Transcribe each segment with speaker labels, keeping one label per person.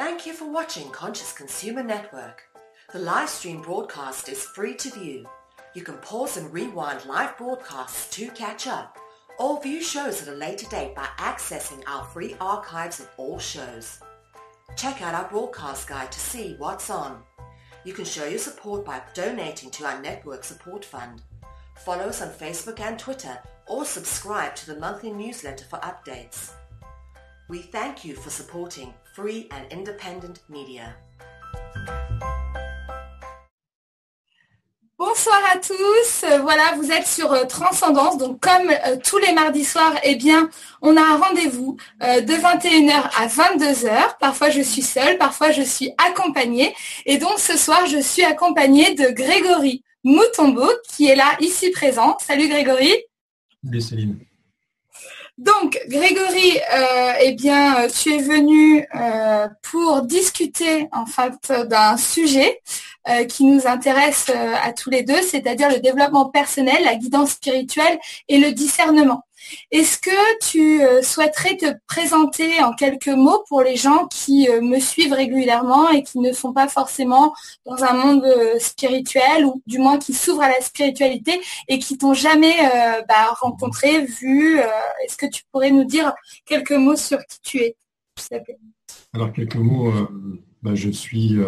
Speaker 1: Thank you for watching Conscious Consumer Network. The live stream broadcast is free to view. You can pause and rewind live broadcasts to catch up or view shows at a later date by accessing our free archives of all shows. Check out our broadcast guide to see what's on. You can show your support by donating to our network support fund. Follow us on Facebook and Twitter or subscribe to the monthly newsletter for updates. We thank you for supporting free and independent media.
Speaker 2: Bonsoir à tous. Voilà, vous êtes sur euh, Transcendance. Donc, comme euh, tous les mardis soirs, eh bien, on a un rendez-vous euh, de 21h à 22h. Parfois, je suis seule, parfois, je suis accompagnée. Et donc, ce soir, je suis accompagnée de Grégory Moutombo, qui est là, ici présent. Salut Grégory.
Speaker 3: Salut Céline.
Speaker 2: Donc, Grégory, euh, eh tu es venu euh, pour discuter en fait d'un sujet euh, qui nous intéresse à tous les deux, c'est-à-dire le développement personnel, la guidance spirituelle et le discernement. Est-ce que tu euh, souhaiterais te présenter en quelques mots pour les gens qui euh, me suivent régulièrement et qui ne sont pas forcément dans un monde euh, spirituel ou du moins qui s'ouvrent à la spiritualité et qui t'ont jamais bah, rencontré, vu Est-ce que tu pourrais nous dire quelques mots sur qui tu es
Speaker 3: Alors quelques mots, bah, je suis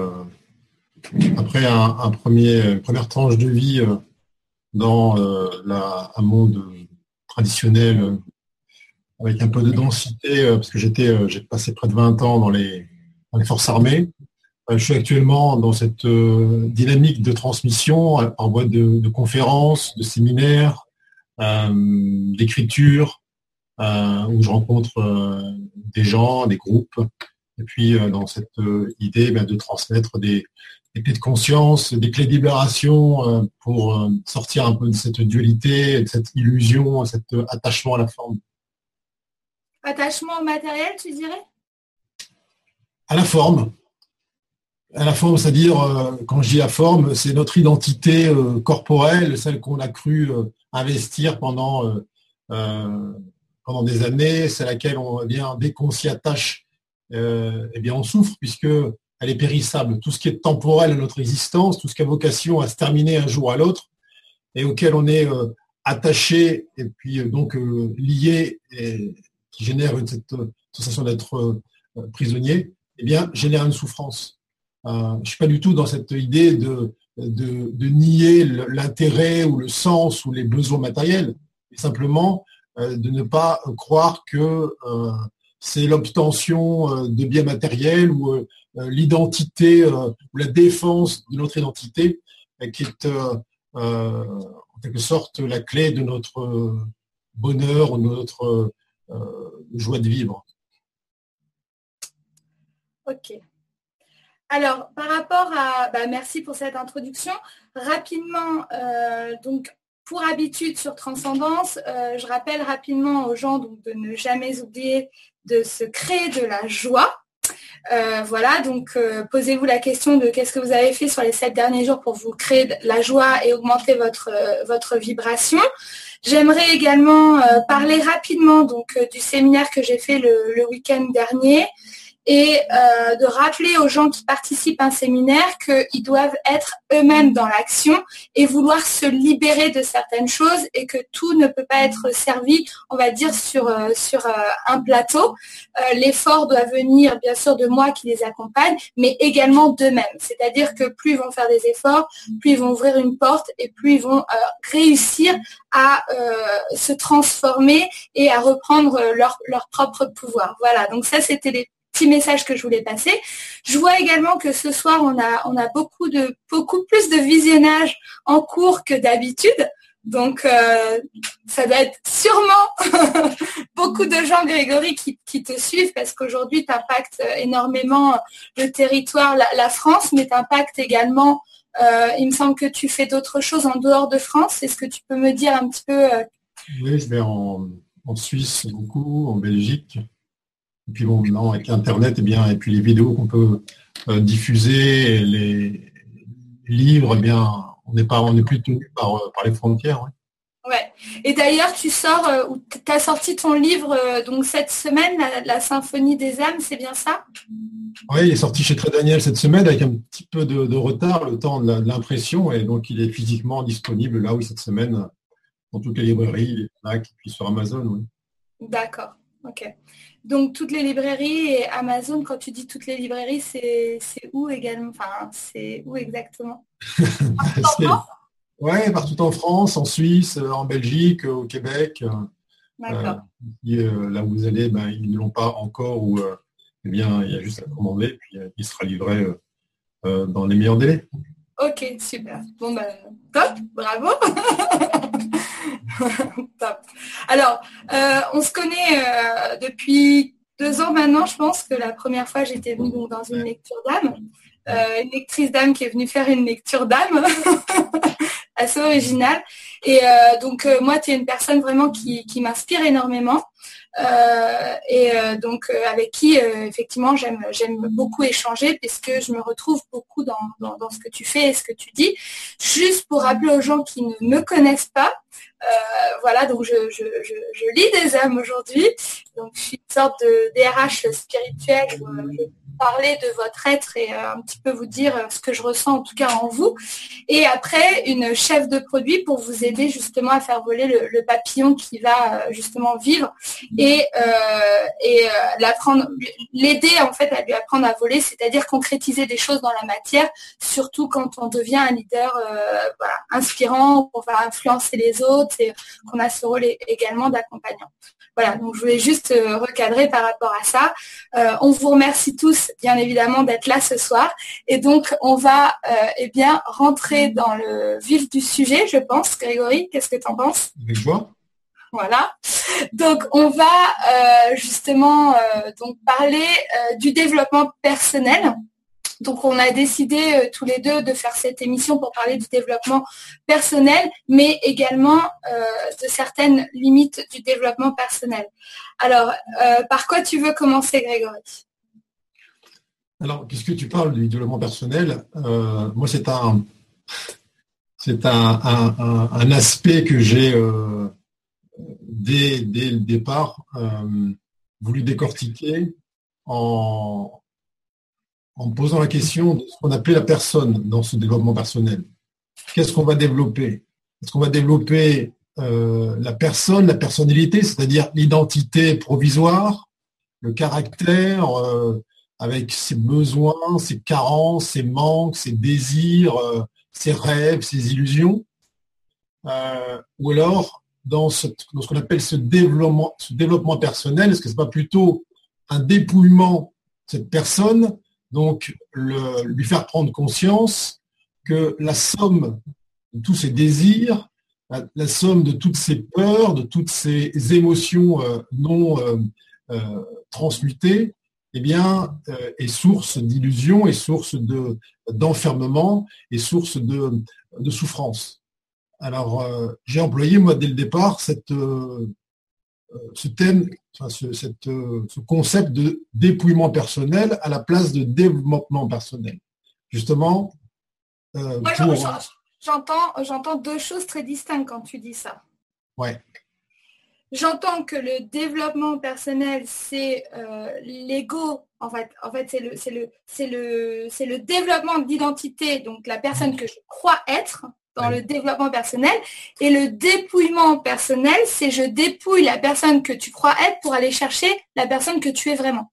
Speaker 3: après une première tranche de vie dans la, un monde traditionnel euh, avec un peu de densité, euh, parce que j'étais, euh, j'ai passé près de 20 ans dans les, dans les forces armées. Je suis actuellement dans cette dynamique de transmission par voie de, conférences, de séminaires, d'écriture, où je rencontre des gens, des groupes, et puis dans cette idée ben, de transmettre des, des clés de conscience, des clés de libération euh, pour euh, sortir un peu de cette dualité, de cette illusion, cet euh, attachement à la forme.
Speaker 2: Attachement au matériel, tu dirais?
Speaker 3: À la forme. À la forme, c'est-à-dire, quand je dis la forme, c'est notre identité corporelle, celle qu'on a cru investir pendant, euh, pendant des années, c'est laquelle on, eh bien, dès qu'on s'y attache, euh, eh bien, on souffre puisque elle est périssable. Tout ce qui est temporel à notre existence, tout ce qui a vocation à se terminer un jour à l'autre, et auquel on est euh, attaché et puis euh, donc euh, lié, qui génère cette sensation d'être prisonnier, eh bien, génère une souffrance. Je suis pas du tout dans cette idée de, de, de nier l'intérêt ou le sens ou les besoins matériels, mais simplement de ne pas croire que c'est l'obtention euh, de biens matériels ou euh, euh, l'identité ou la défense de notre identité qui est en quelque sorte la clé de notre bonheur ou de notre joie de vivre.
Speaker 2: Ok. Alors, par rapport à... bah, merci pour cette introduction. Rapidement, donc, pour habitude sur Transcendance, je rappelle rapidement aux gens donc, de ne jamais oublier de se créer de la joie. Euh, voilà, donc euh, posez-vous la question de qu'est-ce que vous avez fait sur les sept derniers jours pour vous créer de la joie et augmenter votre, euh, vibration. J'aimerais également parler rapidement donc du séminaire que j'ai fait le week-end dernier et euh, de rappeler aux gens qui participent à un séminaire qu'ils doivent être eux-mêmes dans l'action et vouloir se libérer de certaines choses et que tout ne peut pas être servi, on va dire, sur, euh, sur euh, un plateau. L'effort doit venir, bien sûr, de moi qui les accompagne, mais également d'eux-mêmes. C'est-à-dire que plus ils vont faire des efforts, plus ils vont ouvrir une porte et plus ils vont réussir à se transformer et à reprendre leur, leur propre pouvoir. Voilà, donc ça, c'était les petits messages que je voulais passer. Je vois également que ce soir, on a, on a beaucoup, de, beaucoup plus de visionnage en cours que d'habitude. Donc, euh, ça doit être sûrement beaucoup de gens, Grégory, qui, qui te suivent parce qu'aujourd'hui, tu impactes énormément le territoire, la, la France, mais tu impactes également, euh, il me semble que tu fais d'autres choses en dehors de France. Est-ce que tu peux me dire un petit peu euh,
Speaker 3: Oui, je vais en, en Suisse beaucoup, en Belgique. Et puis bon, maintenant avec Internet, et bien, et puis les vidéos qu'on peut euh, diffuser, et les livres, eh bien, on n'est pas, on n'est plus tenu par, euh, par les frontières. ouais.
Speaker 2: Ouais. Et d'ailleurs, tu sors, euh, ou tu as sorti ton livre euh, donc cette semaine, la, la Symphonie des âmes, c'est bien ça?
Speaker 3: Oui, il est sorti chez Très Daniel cette semaine avec un petit peu de, retard, le temps de l'impression, et donc il est physiquement disponible là, oui, cette semaine, dans toutes les librairies, les Mac, et puis sur Amazon, oui.
Speaker 2: D'accord, ok. Donc toutes les librairies et Amazon, quand tu dis toutes les librairies, c'est où également? Enfin, c'est où exactement?
Speaker 3: Oui, partout en France, en Suisse, en Belgique, au Québec.
Speaker 2: D'accord.
Speaker 3: Euh, là où vous allez, ben, ils ne l'ont pas encore ou euh, eh bien, il y a juste à commander, puis euh, il sera livré dans les meilleurs délais.
Speaker 2: Ok, super. Bon ben, top, bravo. top. Alors, on se connaît depuis deux ans maintenant, je pense que la première fois j'étais venue dans une lecture d'âme. une lectrice d'âme qui est venue faire une lecture d'âme. assez original. Et euh, donc euh, moi, tu es une personne vraiment qui, m'inspire énormément. Euh, et donc avec qui effectivement j'aime j'aime beaucoup échanger puisque je me retrouve beaucoup dans, dans, ce que tu fais et ce que tu dis. Juste pour rappeler aux gens qui ne me connaissent pas, voilà, donc je, je, lis des âmes aujourd'hui. Donc je suis une sorte de DRH spirituel parler de votre être et euh, un petit peu vous dire euh, ce que je ressens en tout cas en vous. Et après, une chef de produit pour vous aider justement à faire voler le, papillon qui va euh, justement vivre et, et l'apprendre, l'aider en fait à lui apprendre à voler, c'est-à-dire concrétiser des choses dans la matière, surtout quand on devient un leader inspirant, on va influencer les autres et qu'on a ce rôle également d'accompagnant. Voilà, donc je voulais juste euh, recadrer par rapport à ça. Euh, on vous remercie tous, bien évidemment, d'être là ce soir. Et donc, on va euh, eh bien rentrer dans le vif du sujet, je pense. Grégory, qu'est-ce que tu en penses?
Speaker 3: Avec joie.
Speaker 2: Voilà. Donc, on va justement donc parler du développement personnel. Donc on a décidé euh, tous les deux de faire cette émission pour parler du développement personnel, mais également euh, de certaines limites du développement personnel. Alors, euh, par quoi tu veux commencer, Grégory?
Speaker 3: Alors, puisque tu parles du développement personnel, moi c'est un aspect que j'ai dès, dès, le départ voulu décortiquer en, en posant la question de ce qu'on appelait la personne dans ce développement personnel. Qu'est-ce qu'on va développer? Est-ce qu'on va développer euh, la personne, la personnalité, c'est-à-dire l'identité provisoire, le caractère, euh, avec ses besoins, ses carences, ses manques, ses désirs, euh, ses rêves, ses illusions? Ou alors, dans ce, dans ce qu'on appelle ce développement, ce développement personnel, est-ce que ce n'est pas plutôt un dépouillement de cette personne donc, lui faire prendre conscience que la somme de tous ses désirs, la, somme de toutes ses peurs, de toutes ses émotions euh, non euh, euh, transmutées, eh bien, est source d'illusion, est source de, d'enfermement, est source de, de souffrance. Alors, j'ai employé, moi, dès le départ, cette, ce thème, euh, ce, concept de dépouillement personnel à la place de développement personnel. Justement,
Speaker 2: euh, j'entends, j'entends deux choses très distinctes quand tu dis ça.
Speaker 3: Ouais.
Speaker 2: J'entends que le développement personnel, c'est euh, l'ego. En fait, en fait, c'est le, c'est le, c'est le, c'est le développement d'identité, donc la personne que je crois être, dans le développement personnel. Et le dépouillement personnel, c'est je dépouille la personne que tu crois être pour aller chercher la personne que tu es vraiment.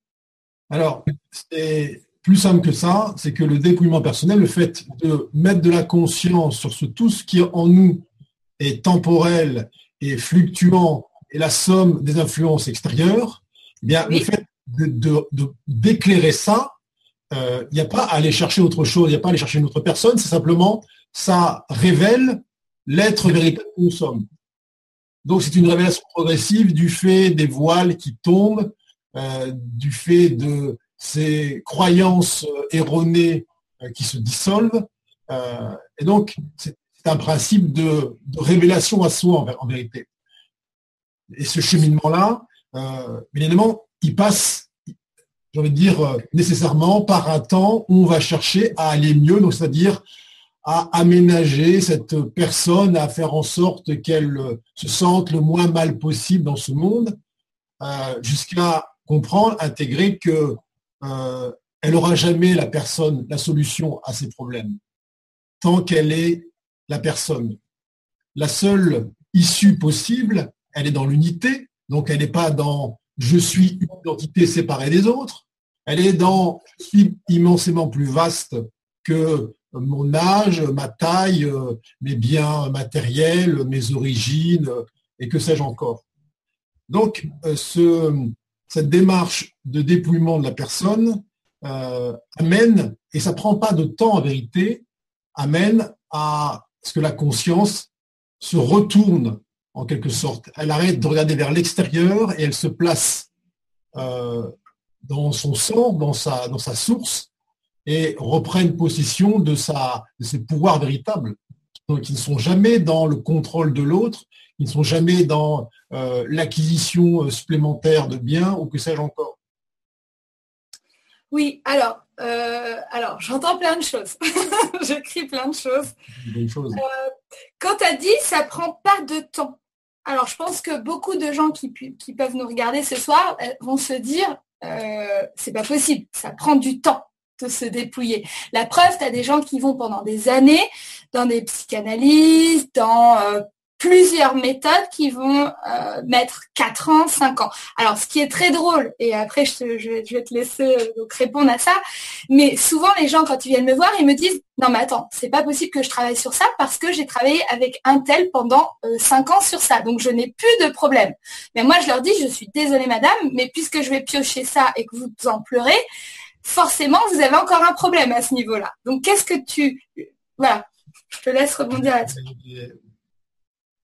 Speaker 3: Alors, c'est plus simple que ça, c'est que le dépouillement personnel, le fait de mettre de la conscience sur ce, tout ce qui en nous est temporel et fluctuant et la somme des influences extérieures, eh bien, le fait de, d'éclairer ça, euh, il n'y a pas à aller chercher autre chose, il n'y a pas à aller chercher une autre personne, c'est simplement ça révèle l'être véritable que nous sommes. Donc c'est une révélation progressive du fait des voiles qui tombent, euh, du fait de ces croyances euh, erronées euh, qui se dissolvent. et donc c'est un principe de, révélation à soi en, vérité. Et ce cheminement-là, évidemment, il passe, j'ai envie de dire, nécessairement par un temps où on va chercher à aller mieux, donc c'est-à-dire à aménager cette personne, à faire en sorte qu'elle se sente le moins mal possible dans ce monde, euh, jusqu'à comprendre, intégrer que euh, elle n'aura jamais la personne, la solution à ses problèmes, tant qu'elle est la personne. La seule issue possible, elle est dans l'unité, donc elle n'est pas dans je suis une identité séparée des autres, elle est dans immensément plus vaste que mon âge, ma taille, euh, mes biens matériels, mes origines, euh, et que sais-je encore. Donc, euh, ce, cette démarche de dépouillement de la personne amène, et ça prend pas de temps en vérité, amène à ce que la conscience se retourne en quelque sorte. Elle arrête de regarder vers l'extérieur et elle se place dans son sang, dans sa, dans sa source, et reprennent possession de, sa, de ses pouvoirs véritables, qui ne sont jamais dans le contrôle de l'autre, qui ne sont jamais dans euh, l'acquisition euh, supplémentaire de biens ou que sais-je encore.
Speaker 2: Oui, alors, euh, alors j'entends plein de choses. J'écris plein de choses. quand tu as dit, ça prend pas de temps. Alors, je pense que beaucoup de gens qui, qui peuvent nous regarder ce soir vont se dire, c'est pas possible, ça prend du temps de se dépouiller. La preuve, tu as des gens qui vont pendant des années dans des psychanalyses, dans euh, plusieurs méthodes qui vont euh, mettre 4 ans, 5 ans. Alors, ce qui est très drôle, et après je, vais te laisser euh, répondre à ça, mais souvent les gens, quand ils viennent me voir, ils me disent, non mais attends, c'est pas possible que je travaille sur ça parce que j'ai travaillé avec un tel pendant 5 ans sur ça, donc je n'ai plus de problème. Mais moi, je leur dis, je suis désolée madame, mais puisque je vais piocher ça et que vous en pleurez, forcément, vous avez encore un problème à ce niveau-là. Donc, qu'est-ce que tu... Voilà, je te laisse rebondir là-dessus.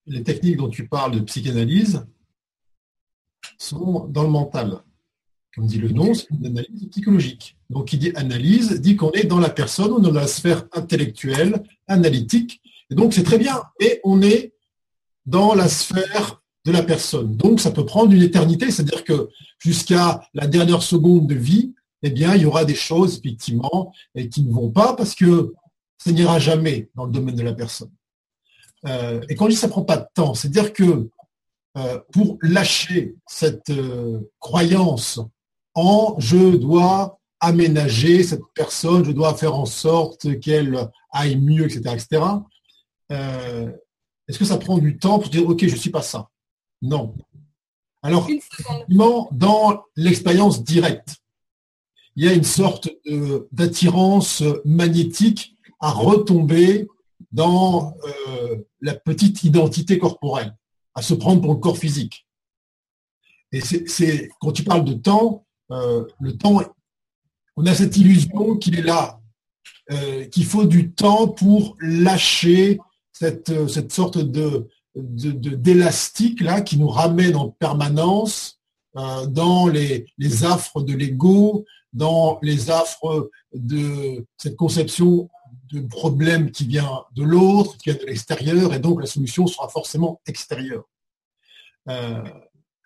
Speaker 3: Les techniques dont tu parles de psychanalyse sont dans le mental. Comme dit le nom, c'est une analyse psychologique. Donc, qui dit analyse, dit qu'on est dans la personne, on est dans la sphère intellectuelle, analytique. Et donc, c'est très bien. Et on est dans la sphère de la personne. Donc, ça peut prendre une éternité, c'est-à-dire que jusqu'à la dernière seconde de vie, eh bien, il y aura des choses, effectivement, qui ne vont pas parce que ça n'ira jamais dans le domaine de la personne. Euh, et quand je dis ça ne prend pas de temps, c'est-à-dire que euh, pour lâcher cette euh, croyance en je dois aménager cette personne, je dois faire en sorte qu'elle aille mieux, etc., etc. Est-ce que ça prend du temps pour dire ok, je ne suis pas ça? Non. Alors, dans l'expérience directe, il y a une sorte d'attirance magnétique à retomber dans euh, la petite identité corporelle, à se prendre pour le corps physique. Et c'est quand tu parles de temps, euh, le temps, on a cette illusion qu'il est là, euh, qu'il faut du temps pour lâcher cette, cette sorte de d'élastique qui nous ramène en permanence dans les, les affres de l'ego, dans les affres de cette conception de problème qui vient de l'autre, qui vient de l'extérieur, et donc la solution sera forcément extérieure. Euh,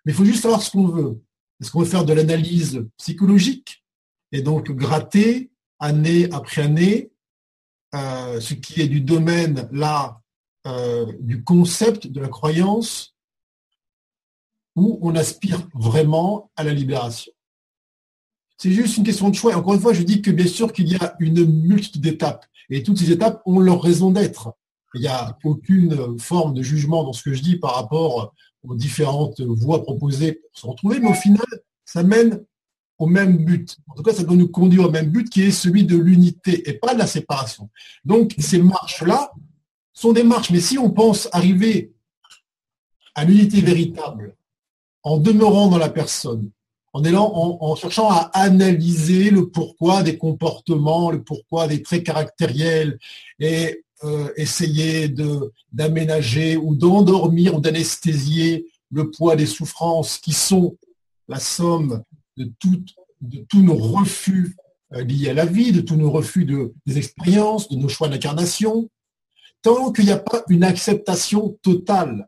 Speaker 3: mais il faut juste savoir ce qu'on veut. Est-ce qu'on veut faire de l'analyse psychologique et donc gratter année après année euh, ce qui est du domaine là euh, du concept de la croyance où on aspire vraiment à la libération? C'est juste une question de choix. Encore une fois, je dis que bien sûr qu'il y a une multitude d'étapes. Et toutes ces étapes ont leur raison d'être. Il n'y a aucune forme de jugement dans ce que je dis par rapport aux différentes voies proposées pour se retrouver, mais au final, ça mène au même but. En tout cas, ça doit nous conduire au même but qui est celui de l'unité et pas de la séparation. Donc, ces marches-là sont des marches. Mais si on pense arriver à l'unité véritable en demeurant dans la personne, en, cherchant à analyser le pourquoi des comportements, le pourquoi des traits caractériels et euh, essayer d'aménager ou d'endormir ou d'anesthésier le poids des souffrances qui sont la somme de, de tous nos refus euh, liés à la vie, de tous nos refus de, des expériences, de nos choix d'incarnation, tant qu'il n'y a pas une acceptation totale,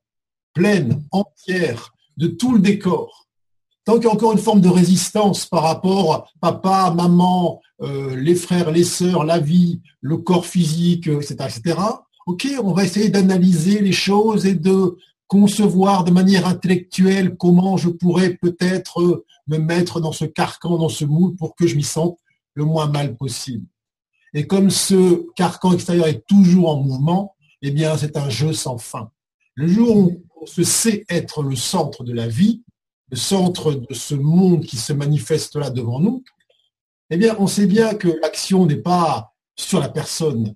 Speaker 3: pleine, entière de tout le décor, tant qu'il y a encore une forme de résistance par rapport à papa, maman, euh, les frères, les sœurs, la vie, le corps physique, etc., etc., ok, on va essayer d'analyser les choses et de concevoir de manière intellectuelle comment je pourrais peut-être me mettre dans ce carcan, dans ce moule pour que je m'y sente le moins mal possible. Et comme ce carcan extérieur est toujours en mouvement, eh bien, c'est un jeu sans fin. Le jour où on se sait être le centre de la vie, le centre de ce monde qui se manifeste là devant nous, eh bien, on sait bien que l'action n'est pas sur la personne.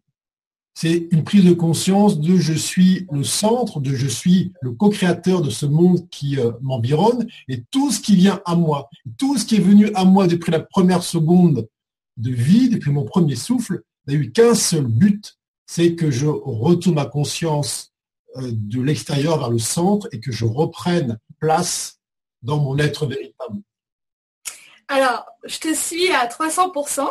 Speaker 3: C'est une prise de conscience de je suis le centre, de je suis le co-créateur de ce monde qui euh, m'environne et tout ce qui vient à moi, tout ce qui est venu à moi depuis la première seconde de vie, depuis mon premier souffle, n'a eu qu'un seul but, c'est que je retourne ma conscience euh, de l'extérieur vers le centre et que je reprenne place dans mon être véritable.
Speaker 2: Alors, je te suis à 300%.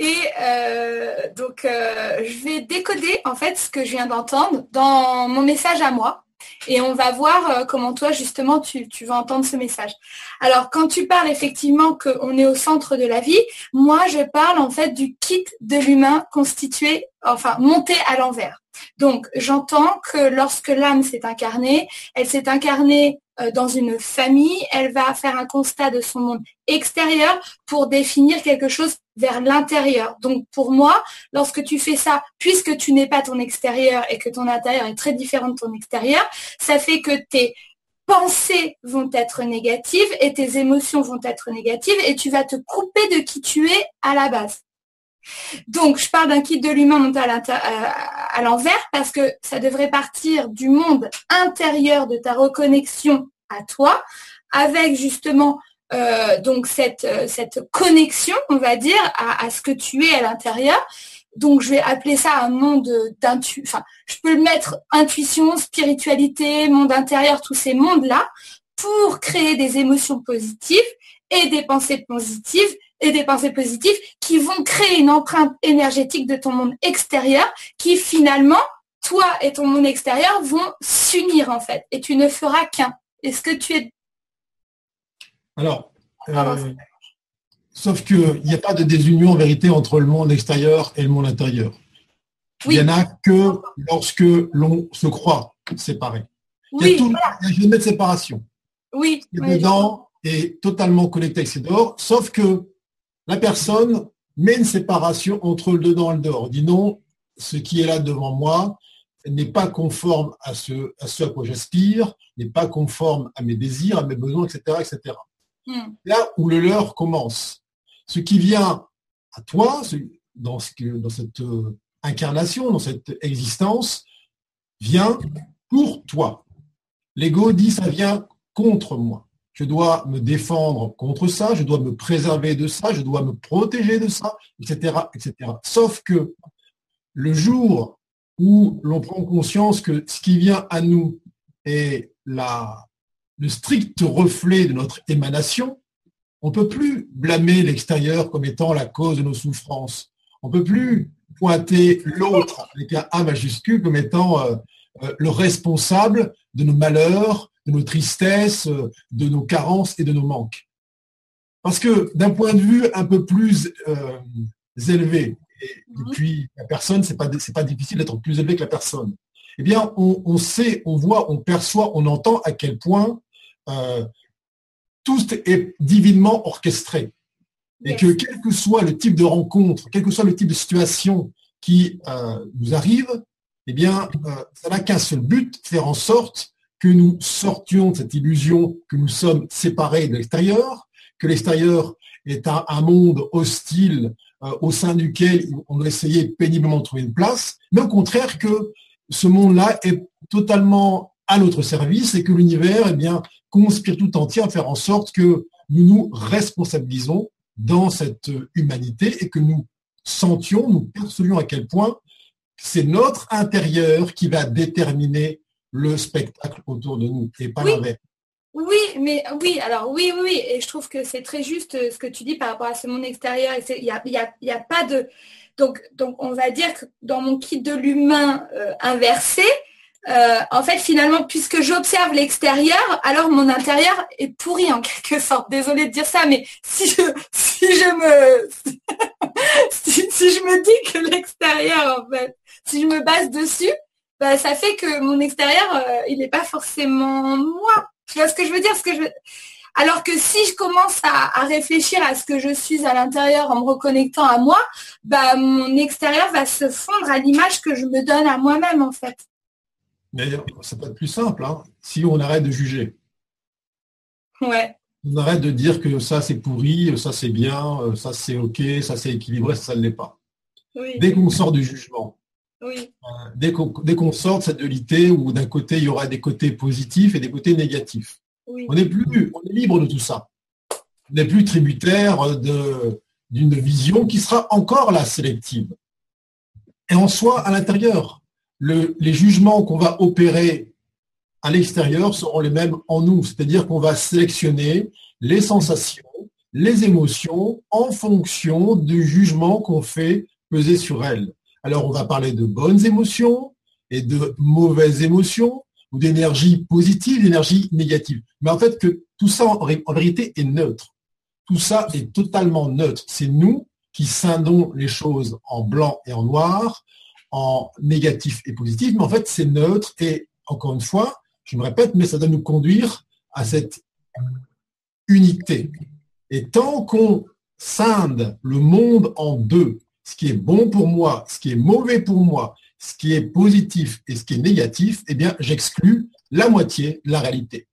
Speaker 2: Et euh, donc, euh, je vais décoder en fait ce que je viens d'entendre dans mon message à moi. Et on va voir comment toi, justement, tu, tu, vas entendre ce message. Alors, quand tu parles effectivement qu'on est au centre de la vie, moi, je parle en fait du kit de l'humain constitué, enfin, monté à l'envers. Donc, j'entends que lorsque l'âme s'est incarnée, elle s'est incarnée euh, dans une famille, elle va faire un constat de son monde extérieur pour définir quelque chose vers l'intérieur. Donc pour moi, lorsque tu fais ça, puisque tu n'es pas ton extérieur et que ton intérieur est très différent de ton extérieur, ça fait que tes pensées vont être négatives et tes émotions vont être négatives et tu vas te couper de qui tu es à la base. Donc, je parle d'un kit de l'humain monté à l'envers parce que ça devrait partir du monde intérieur de ta reconnexion à toi, avec justement euh, donc cette, euh, cette connexion, on va dire, à, ce que tu es à l'intérieur. Donc, je vais appeler ça un monde d'intuition. Enfin, je peux le mettre intuition, spiritualité, monde intérieur, tous ces mondes-là, pour créer des émotions positives et des pensées positives et des pensées positives qui vont créer une empreinte énergétique de ton monde extérieur qui finalement, toi et ton monde extérieur vont s'unir en fait et tu ne feras qu'un. Est-ce que tu es...
Speaker 3: Alors, euh, sauf qu'il n'y a pas de désunion en vérité entre le monde extérieur et le monde intérieur. Il n'y en a que lorsque l'on se croit séparé. Il y a, tout, il y a de séparation.
Speaker 2: Oui.
Speaker 3: dedans est totalement connecté avec ses dehors, sauf que la personne met une séparation entre le dedans et le dehors. Dit non, ce qui est là devant moi n'est pas conforme à ce à, ce à quoi j'aspire, n'est pas conforme à mes désirs, à mes besoins, etc. etc. Hmm. Là où le leur commence. Ce qui vient à toi, dans, ce, dans cette euh, incarnation, dans cette existence, vient pour toi. L'ego dit ça vient contre moi je dois me défendre contre ça, je dois me préserver de ça, je dois me protéger de ça, etc. etc. Sauf que le jour où l'on prend conscience que ce qui vient à nous est la, le strict reflet de notre émanation, on ne peut plus blâmer l'extérieur comme étant la cause de nos souffrances. On ne peut plus pointer l'autre avec un A majuscule comme étant euh, euh, le responsable de nos malheurs, de nos tristesses, de nos carences et de nos manques. Parce que d'un point de vue un peu plus euh, élevé, et mhm. depuis la personne, c'est pas c'est pas difficile d'être plus élevé que la personne. Eh bien, on, sait, on voit, on perçoit, on entend à quel point euh, tout est divinement orchestré. Et que quel que soit le type de rencontre, quel que soit le type de situation qui euh, nous arrive, eh bien, ça n'a qu'un seul but, faire en sorte que nous sortions de cette illusion que nous sommes séparés de l'extérieur, que l'extérieur est un, monde hostile euh, au sein duquel on doit essayer péniblement de trouver une place, mais au contraire que ce monde-là est totalement à notre service et que l'univers eh bien, conspire tout entier à faire en sorte que nous nous responsabilisons dans cette humanité et que nous sentions, nous percevions à quel point c'est notre intérieur qui va déterminer le spectacle autour de nous et pas
Speaker 2: oui.
Speaker 3: l'inverse.
Speaker 2: Oui, mais oui, alors oui, oui, et je trouve que c'est très juste euh, ce que tu dis par rapport à ce monde extérieur. Il n'y a, y a, y a, pas de... Donc, donc, on va dire que dans mon kit de l'humain euh, inversé, euh, en fait, finalement, puisque j'observe l'extérieur, alors mon intérieur est pourri en quelque sorte. Désolée de dire ça, mais si je, si je me, si, si je me dis que l'extérieur, en fait, si je me base dessus, bah, ça fait que mon extérieur, euh, il n'est pas forcément moi. Tu vois ce que je veux dire? Ce que je Alors que si je commence à, réfléchir à ce que je suis à l'intérieur en me reconnectant à moi, bah, mon extérieur va se fondre à l'image que je me donne à moi-même, en fait.
Speaker 3: Mais ça peut être plus simple, hein, si on arrête de juger.
Speaker 2: Ouais.
Speaker 3: On arrête de dire que ça c'est pourri, ça c'est bien, ça c'est ok, ça c'est équilibré, ça, ne l'est pas. Dès qu'on sort du jugement,
Speaker 2: oui.
Speaker 3: Euh, dès qu'on sort de cette dualité où d'un côté il y aura des côtés positifs et des côtés négatifs, on est plus, on est libre de tout ça. On n'est plus tributaire d'une vision qui sera encore la sélective. Et en soi, à l'intérieur, les jugements qu'on va opérer à l'extérieur seront les mêmes en nous. C'est-à-dire qu'on va sélectionner les sensations, les émotions en fonction du jugement qu'on fait peser sur elles. Alors on va parler de bonnes émotions et de mauvaises émotions ou d'énergie positive, d'énergie négative. Mais en fait que tout ça en, vérité est neutre. Tout ça est totalement neutre. C'est nous qui scindons les choses en blanc et en noir, en négatif et positif, mais en fait c'est neutre et encore une fois, je me répète, mais ça doit nous conduire à cette unité. Et tant qu'on scinde le monde en deux, ce qui est bon pour moi, ce qui est mauvais pour moi, ce qui est positif et ce qui est négatif, eh bien, j'exclus la moitié de la réalité.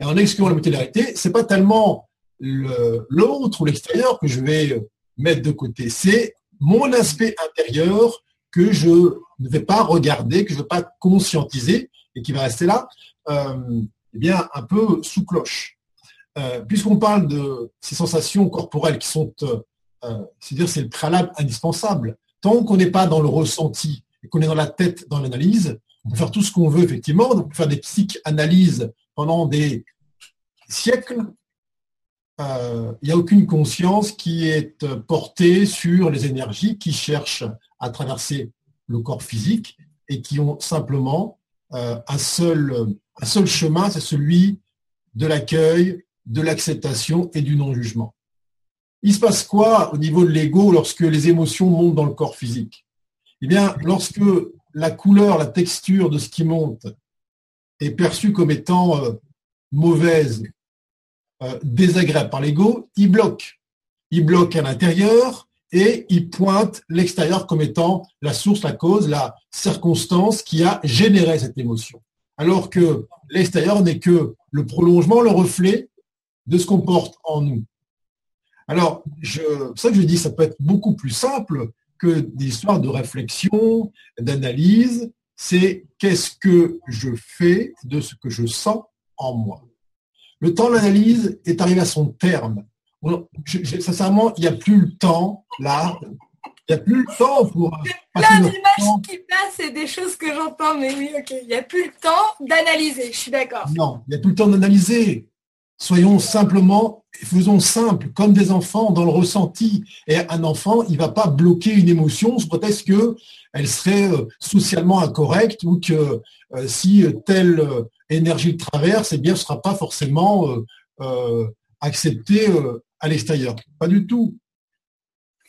Speaker 3: Et en excluant la moitié de la réalité, c'est pas tellement l'autre ou l'extérieur que je vais mettre de côté, c'est mon aspect intérieur que je ne vais pas regarder, que je ne vais pas conscientiser et qui va rester là, euh, eh bien, un peu sous cloche. Euh, puisqu'on parle de ces sensations corporelles qui sont, euh, c'est-à-dire c'est le préalable indispensable. Tant qu'on n'est pas dans le ressenti et qu'on est dans la tête, dans l'analyse, on peut faire tout ce qu'on veut, effectivement. On peut faire des psychanalyses pendant des siècles. Il n'y a aucune conscience qui est portée sur les énergies qui cherchent à traverser le corps physique et qui ont simplement un seul chemin, c'est celui de l'accueil, de l'acceptation et du non-jugement. Il se passe quoi au niveau de l'ego lorsque les émotions montent dans le corps physique? Eh bien, lorsque la couleur, la texture de ce qui monte est perçue comme étant euh, mauvaise, euh, désagréable par l'ego, il bloque. Il bloque à l'intérieur et il pointe l'extérieur comme étant la source, la cause, la circonstance qui a généré cette émotion alors que l'extérieur n'est que le prolongement, le reflet de ce qu'on porte en nous. Alors, je, ça que je dis, ça peut être beaucoup plus simple que des histoires de réflexion, d'analyse. C'est qu'est-ce que je fais de ce que je sens en moi. Le temps de l'analyse est arrivé à son terme. sincèrement, il n'y a plus le temps, là, il n'y a plus le temps pour.
Speaker 2: Plein d'images qui passent et des choses que j'entends, mais oui, ok. Il n'y a plus le temps d'analyser, je suis d'accord.
Speaker 3: Non, il n'y a plus le temps d'analyser. Soyons simplement, faisons simple, comme des enfants dans le ressenti. Et un enfant, il ne va pas bloquer une émotion sous prétexte qu'elle serait euh, socialement incorrecte ou que euh, si telle euh, énergie le traverse, eh bien, ne sera pas forcément accepté à l'extérieur. Pas du tout.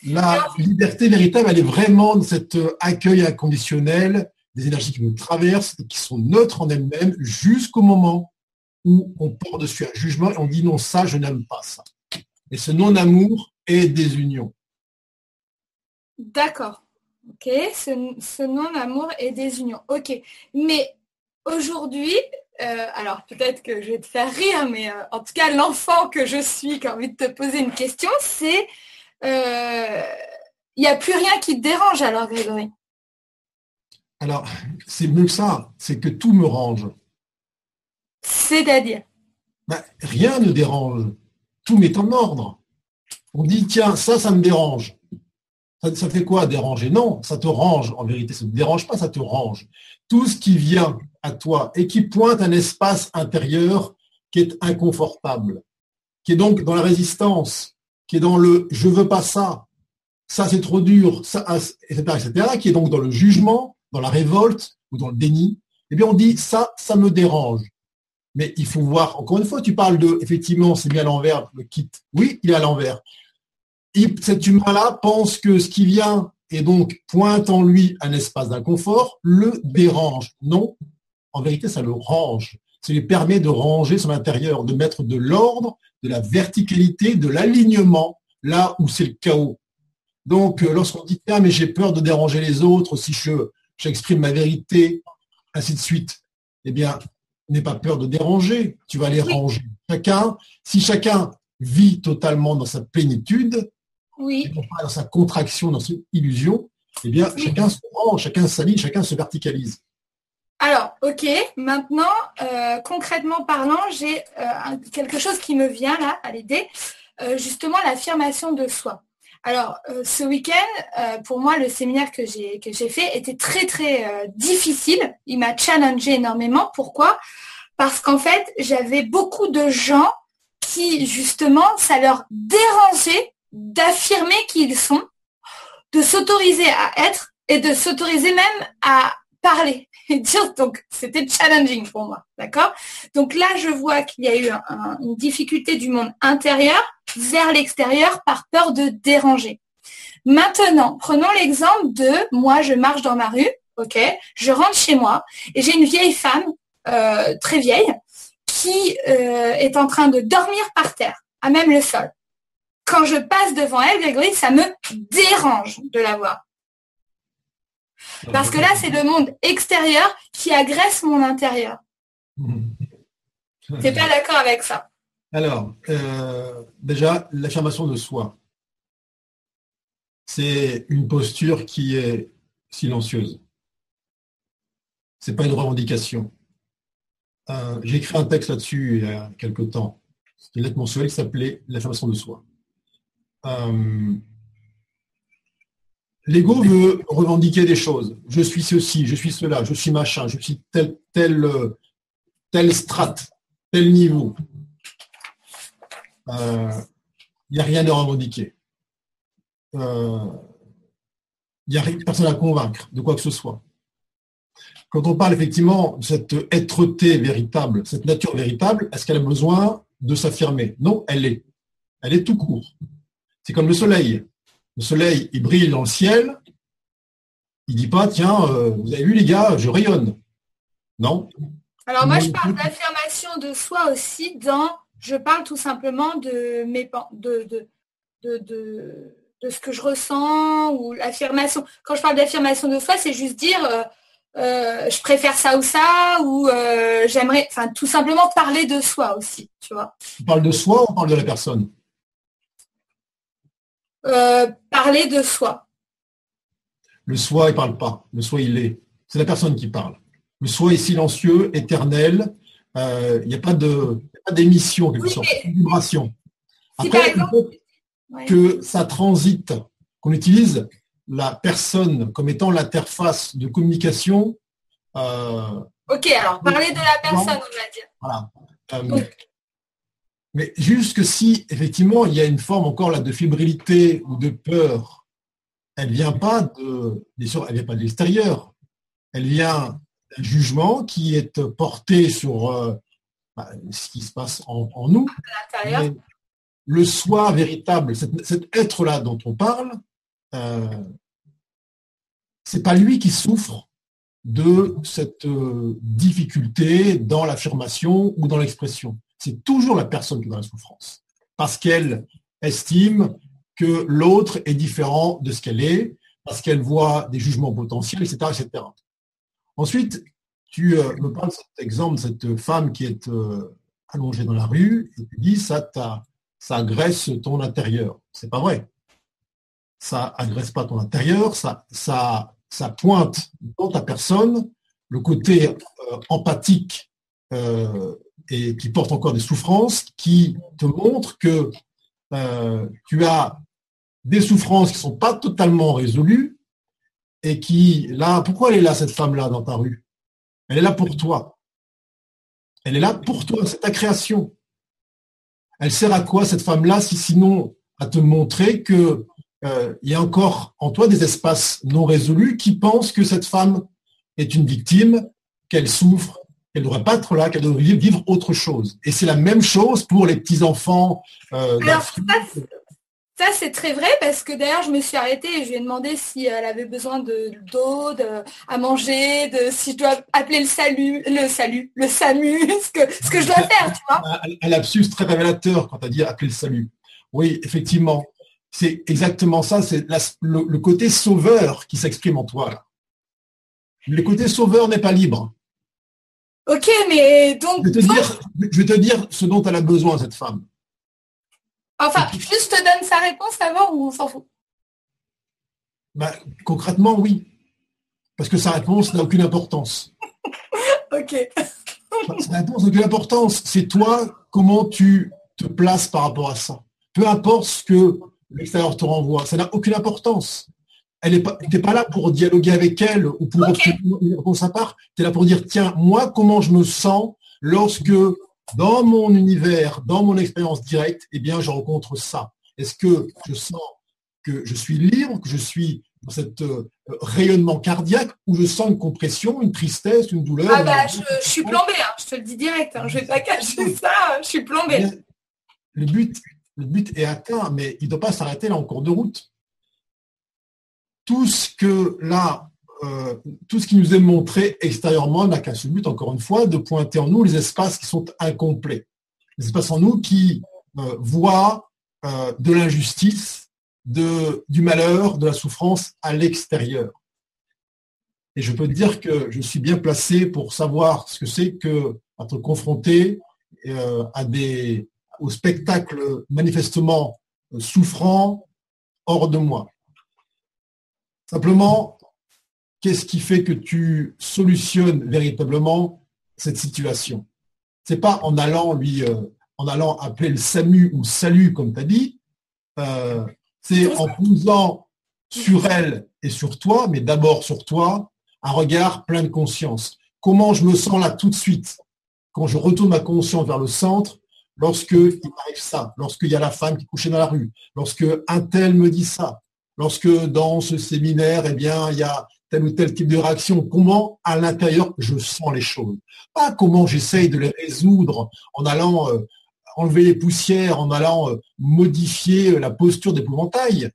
Speaker 3: La liberté véritable, elle est vraiment dans cet accueil inconditionnel des énergies qui nous traversent et qui sont neutres en elles-mêmes jusqu'au moment où on porte dessus un jugement et on dit non, ça, je n'aime pas ça. Et ce non-amour est désunion.
Speaker 2: D'accord. Ok, ce, non-amour est désunion. Ok. Mais aujourd'hui, euh, alors peut-être que je vais te faire rire, mais euh, en tout cas, l'enfant que je suis qui a envie de te poser une question, c'est il euh, n'y a plus rien qui te dérange alors, Grégory?
Speaker 3: Alors, c'est mieux que ça, c'est que tout me range.
Speaker 2: C'est-à-dire
Speaker 3: ben, Rien ne dérange. Tout met en ordre. On dit, tiens, ça, ça me dérange. Ça, fait quoi déranger? Non, ça te range en vérité. Ça ne te dérange pas, ça te range. Tout ce qui vient à toi et qui pointe un espace intérieur qui est inconfortable, qui est donc dans la résistance, qui est dans le je veux pas ça, ça c'est trop dur, etc., etc., qui est donc dans le jugement, dans la révolte ou dans le déni, eh bien on dit ça, ça me dérange. Mais il faut voir, encore une fois, tu parles de, effectivement, c'est bien à l'envers, le kit. Oui, il est à l'envers. Cet humain-là pense que ce qui vient et donc pointe en lui un espace d'inconfort, le dérange. Non, en vérité, ça le range. Ça lui permet de ranger son intérieur, de mettre de l'ordre de la verticalité, de l'alignement, là où c'est le chaos. Donc, euh, lorsqu'on dit, ah, mais j'ai peur de déranger les autres si je, j'exprime ma vérité, ainsi de suite, eh bien, n'aie pas peur de déranger, tu vas les ranger. Chacun, si chacun vit totalement dans sa plénitude,
Speaker 2: oui.
Speaker 3: dans sa contraction, dans cette illusion, eh bien, chacun se rend, chacun s'aligne, chacun se verticalise.
Speaker 2: Alors, ok, maintenant, euh, concrètement parlant, j'ai euh, quelque chose qui me vient là à l'idée, euh, justement l'affirmation de soi. Alors, ce week-end, pour moi, le séminaire que j'ai que j'ai fait était très très difficile. Il m'a challengé énormément. Pourquoi? Parce qu'en fait, j'avais beaucoup de gens qui, justement, ça leur dérangeait d'affirmer qui ils sont, de s'autoriser à être et de s'autoriser même à parler et dire. Donc c'était challenging pour moi, d'accord? Donc là je vois qu'il y a eu une difficulté du monde intérieur vers l'extérieur par peur de déranger. Maintenant, prenons l'exemple de moi je marche dans ma rue, ok Je rentre chez moi et j'ai une vieille femme euh, très vieille qui euh, est en train de dormir par terre, à même le sol. Quand je passe devant elle, Grégory, ça me dérange de la voir. Parce que là, c'est le monde extérieur qui agresse mon intérieur. T'es pas d'accord avec ça?
Speaker 3: Alors, euh, déjà, l'affirmation de soi, c'est une posture qui est silencieuse. C'est pas une revendication. Euh, j'ai écrit un texte là-dessus il y a quelque temps. C'était une lettre mensuelle qui s'appelait L'affirmation de soi. Euh, L'ego veut revendiquer des choses. Je suis ceci, je suis cela, je suis machin, je suis tel, tel, tel strate, tel niveau. Il euh, n'y a rien à revendiquer. Il euh, n'y a personne à convaincre de quoi que ce soit. Quand on parle effectivement de cette êtreté véritable, cette nature véritable, est-ce qu'elle a besoin de s'affirmer? Non, elle est. Elle est tout court. C'est comme le soleil le soleil, il brille dans le ciel, il dit pas, tiens, euh, vous avez vu les gars, je rayonne. Non.
Speaker 2: Alors moi, je parle d'affirmation de soi aussi dans, je parle tout simplement de mes de, de, de, ce que je ressens ou l'affirmation. Quand je parle d'affirmation de soi, c'est juste dire euh, euh, je préfère ça ou ça, ou j'aimerais, enfin tout simplement parler de soi aussi, tu vois.
Speaker 3: On parle de soi ou on parle de la personne?
Speaker 2: Euh, parler de soi.
Speaker 3: Le soi, il parle pas. Le soi, il est. C'est la personne qui parle. Le soi est silencieux, éternel. Euh, il n'y a pas de d'émission, quelque sorte, vibration. Après, que ça transite, qu'on utilise la personne comme étant l'interface de communication.
Speaker 2: Euh, ok, alors parler de la personne, on
Speaker 3: va dire. Voilà. Mais juste que si, effectivement, il y a une forme encore là de fébrilité ou de peur, elle vient pas de, elle vient pas de l'extérieur. Elle vient jugement qui est porté sur euh, bah, ce qui se passe en, nous. le soi véritable, cet, être-là dont on parle, euh, c'est pas lui qui souffre de cette euh, difficulté dans l'affirmation ou dans l'expression c'est toujours la personne qui est dans la souffrance. Parce qu'elle estime que l'autre est différent de ce qu'elle est, parce qu'elle voit des jugements potentiels, etc. etc. Ensuite, tu euh, me parles de cet exemple de cette femme qui est euh, allongée dans la rue, et tu dis ça, ça agresse ton intérieur. C'est pas vrai. Ça agresse pas ton intérieur, ça, pointe dans ta personne le côté euh, empathique et qui porte encore des souffrances, qui te montre que tu as des souffrances qui ne sont pas totalement résolues et qui, là, pourquoi elle est là, cette femme-là, dans ta rue? Elle est là pour toi. Elle est là pour toi, c'est ta création. Elle sert à quoi, cette femme-là, si sinon à te montrer que euh, il y a encore en toi des espaces non résolus qui pensent que cette femme est une victime, qu'elle souffre, qu'elle ne devrait pas être là, qu'elle devrait vivre autre chose. Et c'est la même chose pour les petits-enfants.
Speaker 2: Euh, Ça, c'est très vrai parce que d'ailleurs, je me suis arrêtée et je lui ai demandé si elle avait besoin de d'eau, à manger, de si je dois appeler le salut, le salut, le SAMU, ce que, ce que je dois faire, tu vois.
Speaker 3: Un lapsus très révélateur quand tu as dit appeler le salut. Oui, effectivement. C'est exactement ça, c'est le, côté sauveur qui s'exprime en toi. Là. Le côté sauveur n'est pas libre.
Speaker 2: Ok, mais donc...
Speaker 3: Je vais, te dire, je vais te dire ce dont elle a besoin, cette femme.
Speaker 2: Enfin, juste te donne sa réponse avant ou on s'en fout?
Speaker 3: Bah, Concrètement, oui. Parce que sa réponse n'a aucune importance.
Speaker 2: ok.
Speaker 3: sa réponse n'a aucune importance. C'est toi, comment tu te places par rapport à ça? Peu importe ce que l'extérieur te renvoie, ça n'a aucune importance. Elle n'est pas, pas là pour dialoguer avec elle ou pour obtenir une réponse à part. Tu es là pour dire, tiens, moi, comment je me sens lorsque dans mon univers, dans mon expérience directe, eh bien, je rencontre ça. Est-ce que je sens que je suis libre, que je suis dans cet euh, rayonnement cardiaque, ou je sens une compression, une tristesse, une douleur
Speaker 2: Ah bah, je, suis plombé, hein, je te le dis direct, hein, je ne vais pas cacher ça, je suis plombé.
Speaker 3: Le but, le but est atteint, mais il ne doit pas s'arrêter là en cours de route. Tout ce que là, euh, tout ce qui nous est montré extérieurement n'a qu'un seul but, encore une fois, de pointer en nous les espaces qui sont incomplets. Les espaces en nous qui euh, voient euh, de l'injustice, du malheur, de la souffrance à l'extérieur. Et je peux dire que je suis bien placé pour savoir ce que c'est que être confronté à des, au spectacle manifestement souffrant hors de moi. Simplement, qu'est-ce qui fait que tu solutionnes véritablement cette situation? C'est pas en allant lui, euh, en allant appeler le SAMU ou salut comme tu as dit, euh, c'est en posant sur elle et sur toi, mais d'abord sur toi, un regard plein de conscience. Comment je me sens là tout de suite? Quand je retourne ma conscience vers le centre, lorsque il m'arrive ça, lorsqu'il y a la femme qui est couchée dans la rue, lorsque un tel me dit ça, lorsque dans ce séminaire, eh bien, il y a tel ou tel type de réaction, comment à l'intérieur je sens les choses. Pas comment j'essaye de les résoudre en allant euh, enlever les poussières, en allant euh, modifier euh, la posture d'épouvantail.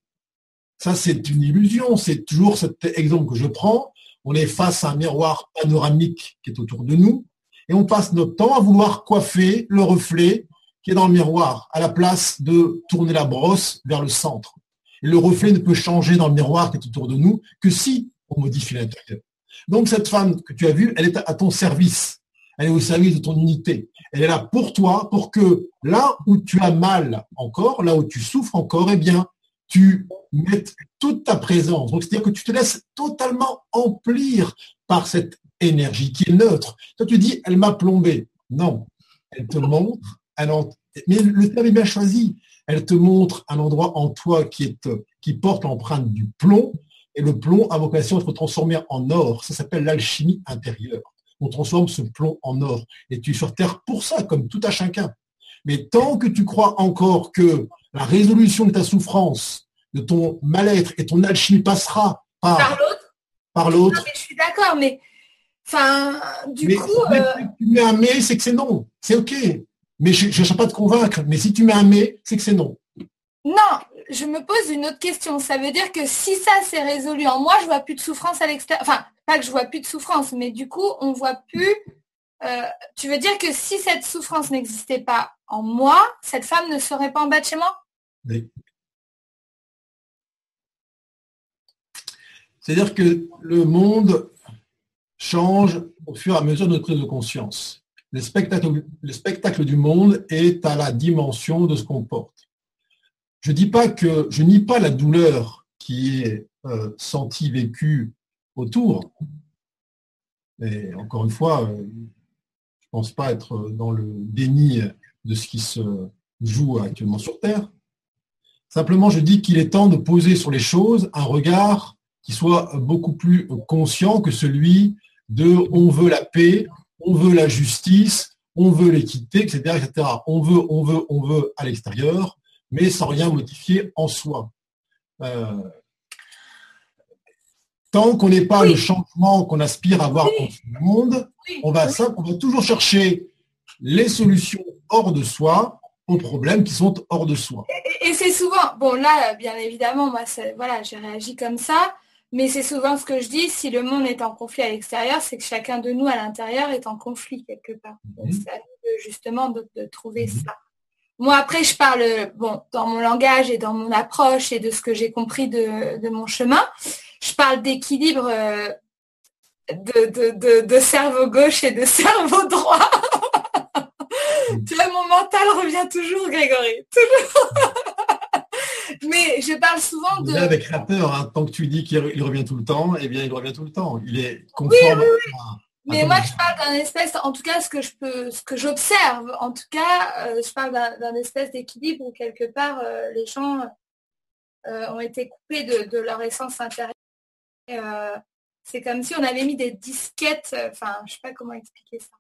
Speaker 3: Ça, c'est une illusion. C'est toujours cet exemple que je prends. On est face à un miroir panoramique qui est autour de nous et on passe notre temps à vouloir coiffer le reflet qui est dans le miroir à la place de tourner la brosse vers le centre. Et le reflet ne peut changer dans le miroir qui est autour de nous que si modifie l'intérieur. Donc cette femme que tu as vue, elle est à ton service. Elle est au service de ton unité. Elle est là pour toi, pour que là où tu as mal encore, là où tu souffres encore, eh bien, tu mettes toute ta présence. Donc, c'est-à-dire que tu te laisses totalement emplir par cette énergie qui est neutre. Toi, tu dis, elle m'a plombé. Non. Elle te montre, elle mais le terme est bien choisi. Elle te montre un endroit en toi qui, est, qui porte l'empreinte du plomb et le plomb a vocation à être transformé en or. Ça s'appelle l'alchimie intérieure. On transforme ce plomb en or. Et tu es sur Terre pour ça, comme tout à chacun. Mais tant que tu crois encore que la résolution de ta souffrance, de ton mal-être et ton alchimie passera par,
Speaker 2: l'autre,
Speaker 3: par l'autre.
Speaker 2: Je suis d'accord, mais enfin, du coup.
Speaker 3: Si euh, tu mets un mais, c'est que c'est non. C'est OK. Mais je ne cherche pas à te convaincre. Mais si tu mets un mais, c'est que c'est non.
Speaker 2: Non, je me pose une autre question. Ça veut dire que si ça s'est résolu en moi, je vois plus de souffrance à l'extérieur. Enfin, pas que je vois plus de souffrance, mais du coup, on voit plus. Euh, tu veux dire que si cette souffrance n'existait pas en moi, cette femme ne serait pas en bas de chez moi?
Speaker 3: Oui. C'est-à-dire que le monde change au fur et à mesure de notre prise de conscience. Le spectacle, le spectacle du monde est à la dimension de ce qu'on porte. Je dis pas que je nie pas la douleur qui est euh, sentie, vécue autour. Mais encore une fois, euh, je ne pense pas être dans le déni de ce qui se joue actuellement sur Terre. Simplement, je dis qu'il est temps de poser sur les choses un regard qui soit beaucoup plus conscient que celui de on veut la paix, on veut la justice, on veut l'équité, etc., etc. On veut, on veut, on veut à l'extérieur, mais sans rien modifier en soi. Euh, tant qu'on n'est pas le changement qu'on aspire à voir dans ce monde, on va, on va toujours chercher les solutions hors de soi aux problèmes qui sont hors de soi.
Speaker 2: Et, c'est souvent, bon là, bien évidemment, moi, voilà, j'ai réagi comme ça, mais c'est souvent ce que je dis, si le monde est en conflit à l'extérieur, c'est que chacun de nous à l'intérieur est en conflit quelque part. Donc mhm. c'est justement de, trouver mhm. ça. Moi, après, je parle, bon, dans mon langage et dans mon approche et de ce que j'ai compris de, mon chemin, je parle d'équilibre euh, de, de, cerveau gauche et de cerveau droit. tu vois, mon mental revient toujours, Grégory. Toujours. Mais je parle souvent de.
Speaker 3: avec créateur, hein. tant que tu dis qu'il revient tout le temps, eh bien, il revient tout le temps. Il est conforme. Oui, oui,
Speaker 2: Mais moi, je parle d'un espèce, en tout cas, ce que je peux, ce que j'observe, en tout cas, euh, je parle d'un espèce d'équilibre où quelque part euh, les gens euh, ont été coupés de, leur essence intérieure. c'est comme si on avait mis des disquettes, enfin, je sais pas comment expliquer ça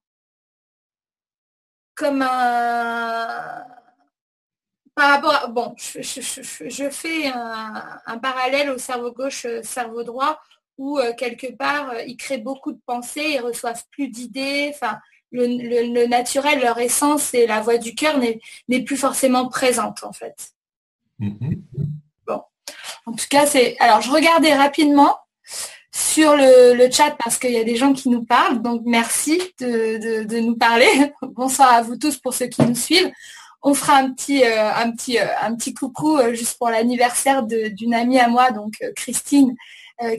Speaker 2: comme un par rapport à, bon, je, fais un, parallèle au cerveau gauche, cerveau droit, où euh, quelque part, euh, ils créent beaucoup de pensées, ils reçoivent plus d'idées, enfin, le, naturel, leur essence et la voix du cœur n'est plus forcément présente, en fait. Mm-hmm. Bon. En tout cas, c'est. Alors, je regardais rapidement sur le, chat parce qu'il y a des gens qui nous parlent. Donc merci de, nous parler. Bonsoir à vous tous pour ceux qui nous suivent. On fera un petit, euh, un petit, euh, un petit coucou euh, juste pour l'anniversaire d'une amie à moi, donc Christine,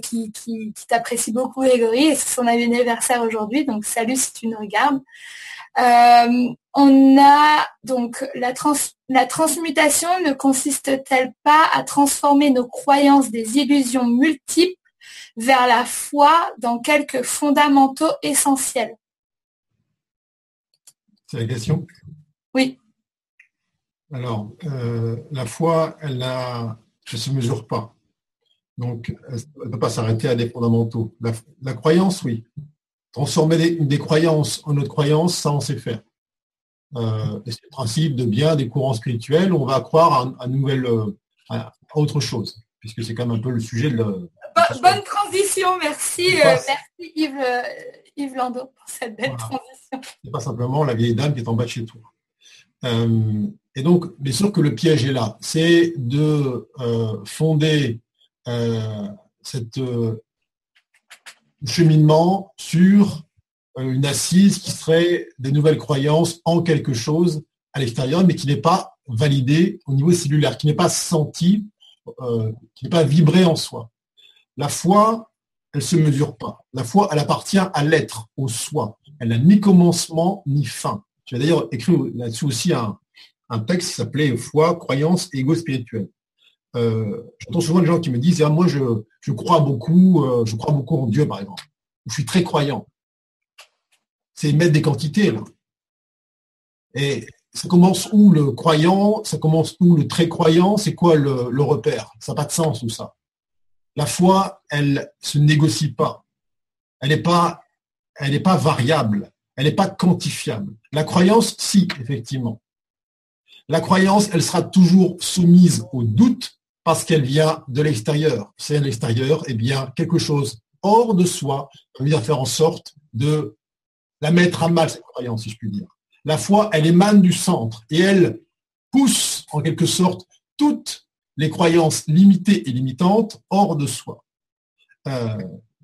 Speaker 2: qui, qui, t'apprécie beaucoup, Grégory, et c'est son anniversaire aujourd'hui. Donc salut si tu nous regardes. on a donc la, la transmutation ne consiste-t-elle pas à transformer nos croyances des illusions multiples vers la foi dans quelques fondamentaux essentiels?
Speaker 3: C'est la question?
Speaker 2: Oui.
Speaker 3: Alors, euh, la foi, elle ne se mesure pas. Donc, elle ne peut pas s'arrêter à des fondamentaux. La, croyance, oui. Transformer des, croyances en autre croyances, ça, on sait faire. Euh, c'est le principe de bien des courants spirituels, on va croire à, nouvelle, euh, à autre chose, puisque c'est quand même un peu le sujet de,
Speaker 2: bonne transition, merci, euh, merci Yves, euh, Yves Landau pour cette belle transition.
Speaker 3: C'est pas simplement la vieille dame qui est en bas de chez toi. Euh, et donc, bien sûr que le piège est là, c'est de fonder cette cheminement sur une assise qui serait des nouvelles croyances en quelque chose à l'extérieur, mais qui n'est pas validé au niveau cellulaire, qui n'est pas senti, qui n'est pas vibré en soi. La foi, elle ne se mesure pas. La foi, elle appartient à l'être, au soi. Elle n'a ni commencement ni fin. Tu as d'ailleurs écrit là-dessus aussi un, texte qui s'appelait Foi, croyance et ego spirituel. Euh, j'entends souvent des gens qui me disent ah, moi je, crois beaucoup, euh, je crois beaucoup en Dieu par exemple. Je suis très croyant. C'est mettre des quantités là. Et ça commence où le croyant, ça commence où le très croyant, c'est quoi le, repère? Ça n'a pas de sens tout ça. La foi, elle se négocie pas. Elle n'est pas, elle n'est pas variable. Elle n'est pas quantifiable. La croyance, si, effectivement. La croyance, elle sera toujours soumise au doute parce qu'elle vient de l'extérieur. C'est à l'extérieur, eh bien, quelque chose hors de soi vient faire en sorte de la mettre à mal, cette croyance, si je puis dire. La foi, elle émane du centre et elle pousse, en quelque sorte, toute les croyances limitées et limitantes hors de soi. Euh,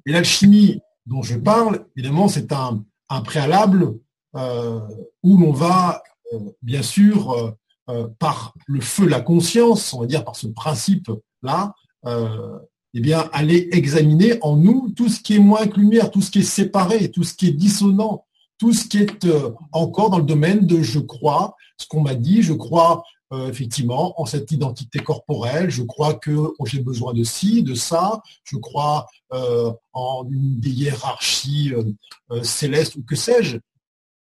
Speaker 3: et l'alchimie dont je parle, évidemment, c'est un, préalable euh, où l'on va, euh, bien sûr, par le feu, la conscience, on va dire par ce principe-là, eh bien, aller examiner en nous tout ce qui est moins que lumière, tout ce qui est séparé, tout ce qui est dissonant, tout ce qui est encore dans le domaine de je crois, ce qu'on m'a dit, je crois euh, effectivement, en cette identité corporelle. Je crois que j'ai besoin de ci, de ça. Je crois euh, en une des hiérarchies euh, célestes ou que sais-je,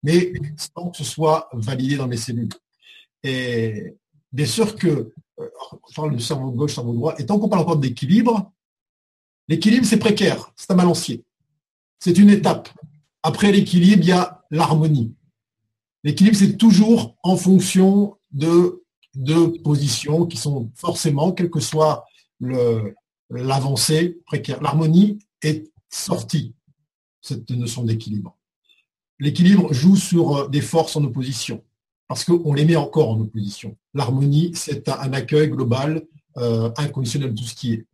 Speaker 3: mais sans que ce soit validé dans mes cellules. Et bien sûr que, on parle de cerveau gauche, cerveau droit, et tant qu'on parle encore d'équilibre, l'équilibre, c'est précaire, c'est un balancier. C'est une étape. Après l'équilibre, il y a l'harmonie. L'équilibre, c'est toujours en fonction de deux positions qui sont forcément, quel que soit l'avancée précaire. L'harmonie est sortie, cette notion d'équilibre. L'équilibre joue sur euh, des forces en opposition. Parce qu'on les met encore en opposition. L'harmonie, c'est un, accueil global, euh, inconditionnel de tout ce qui est.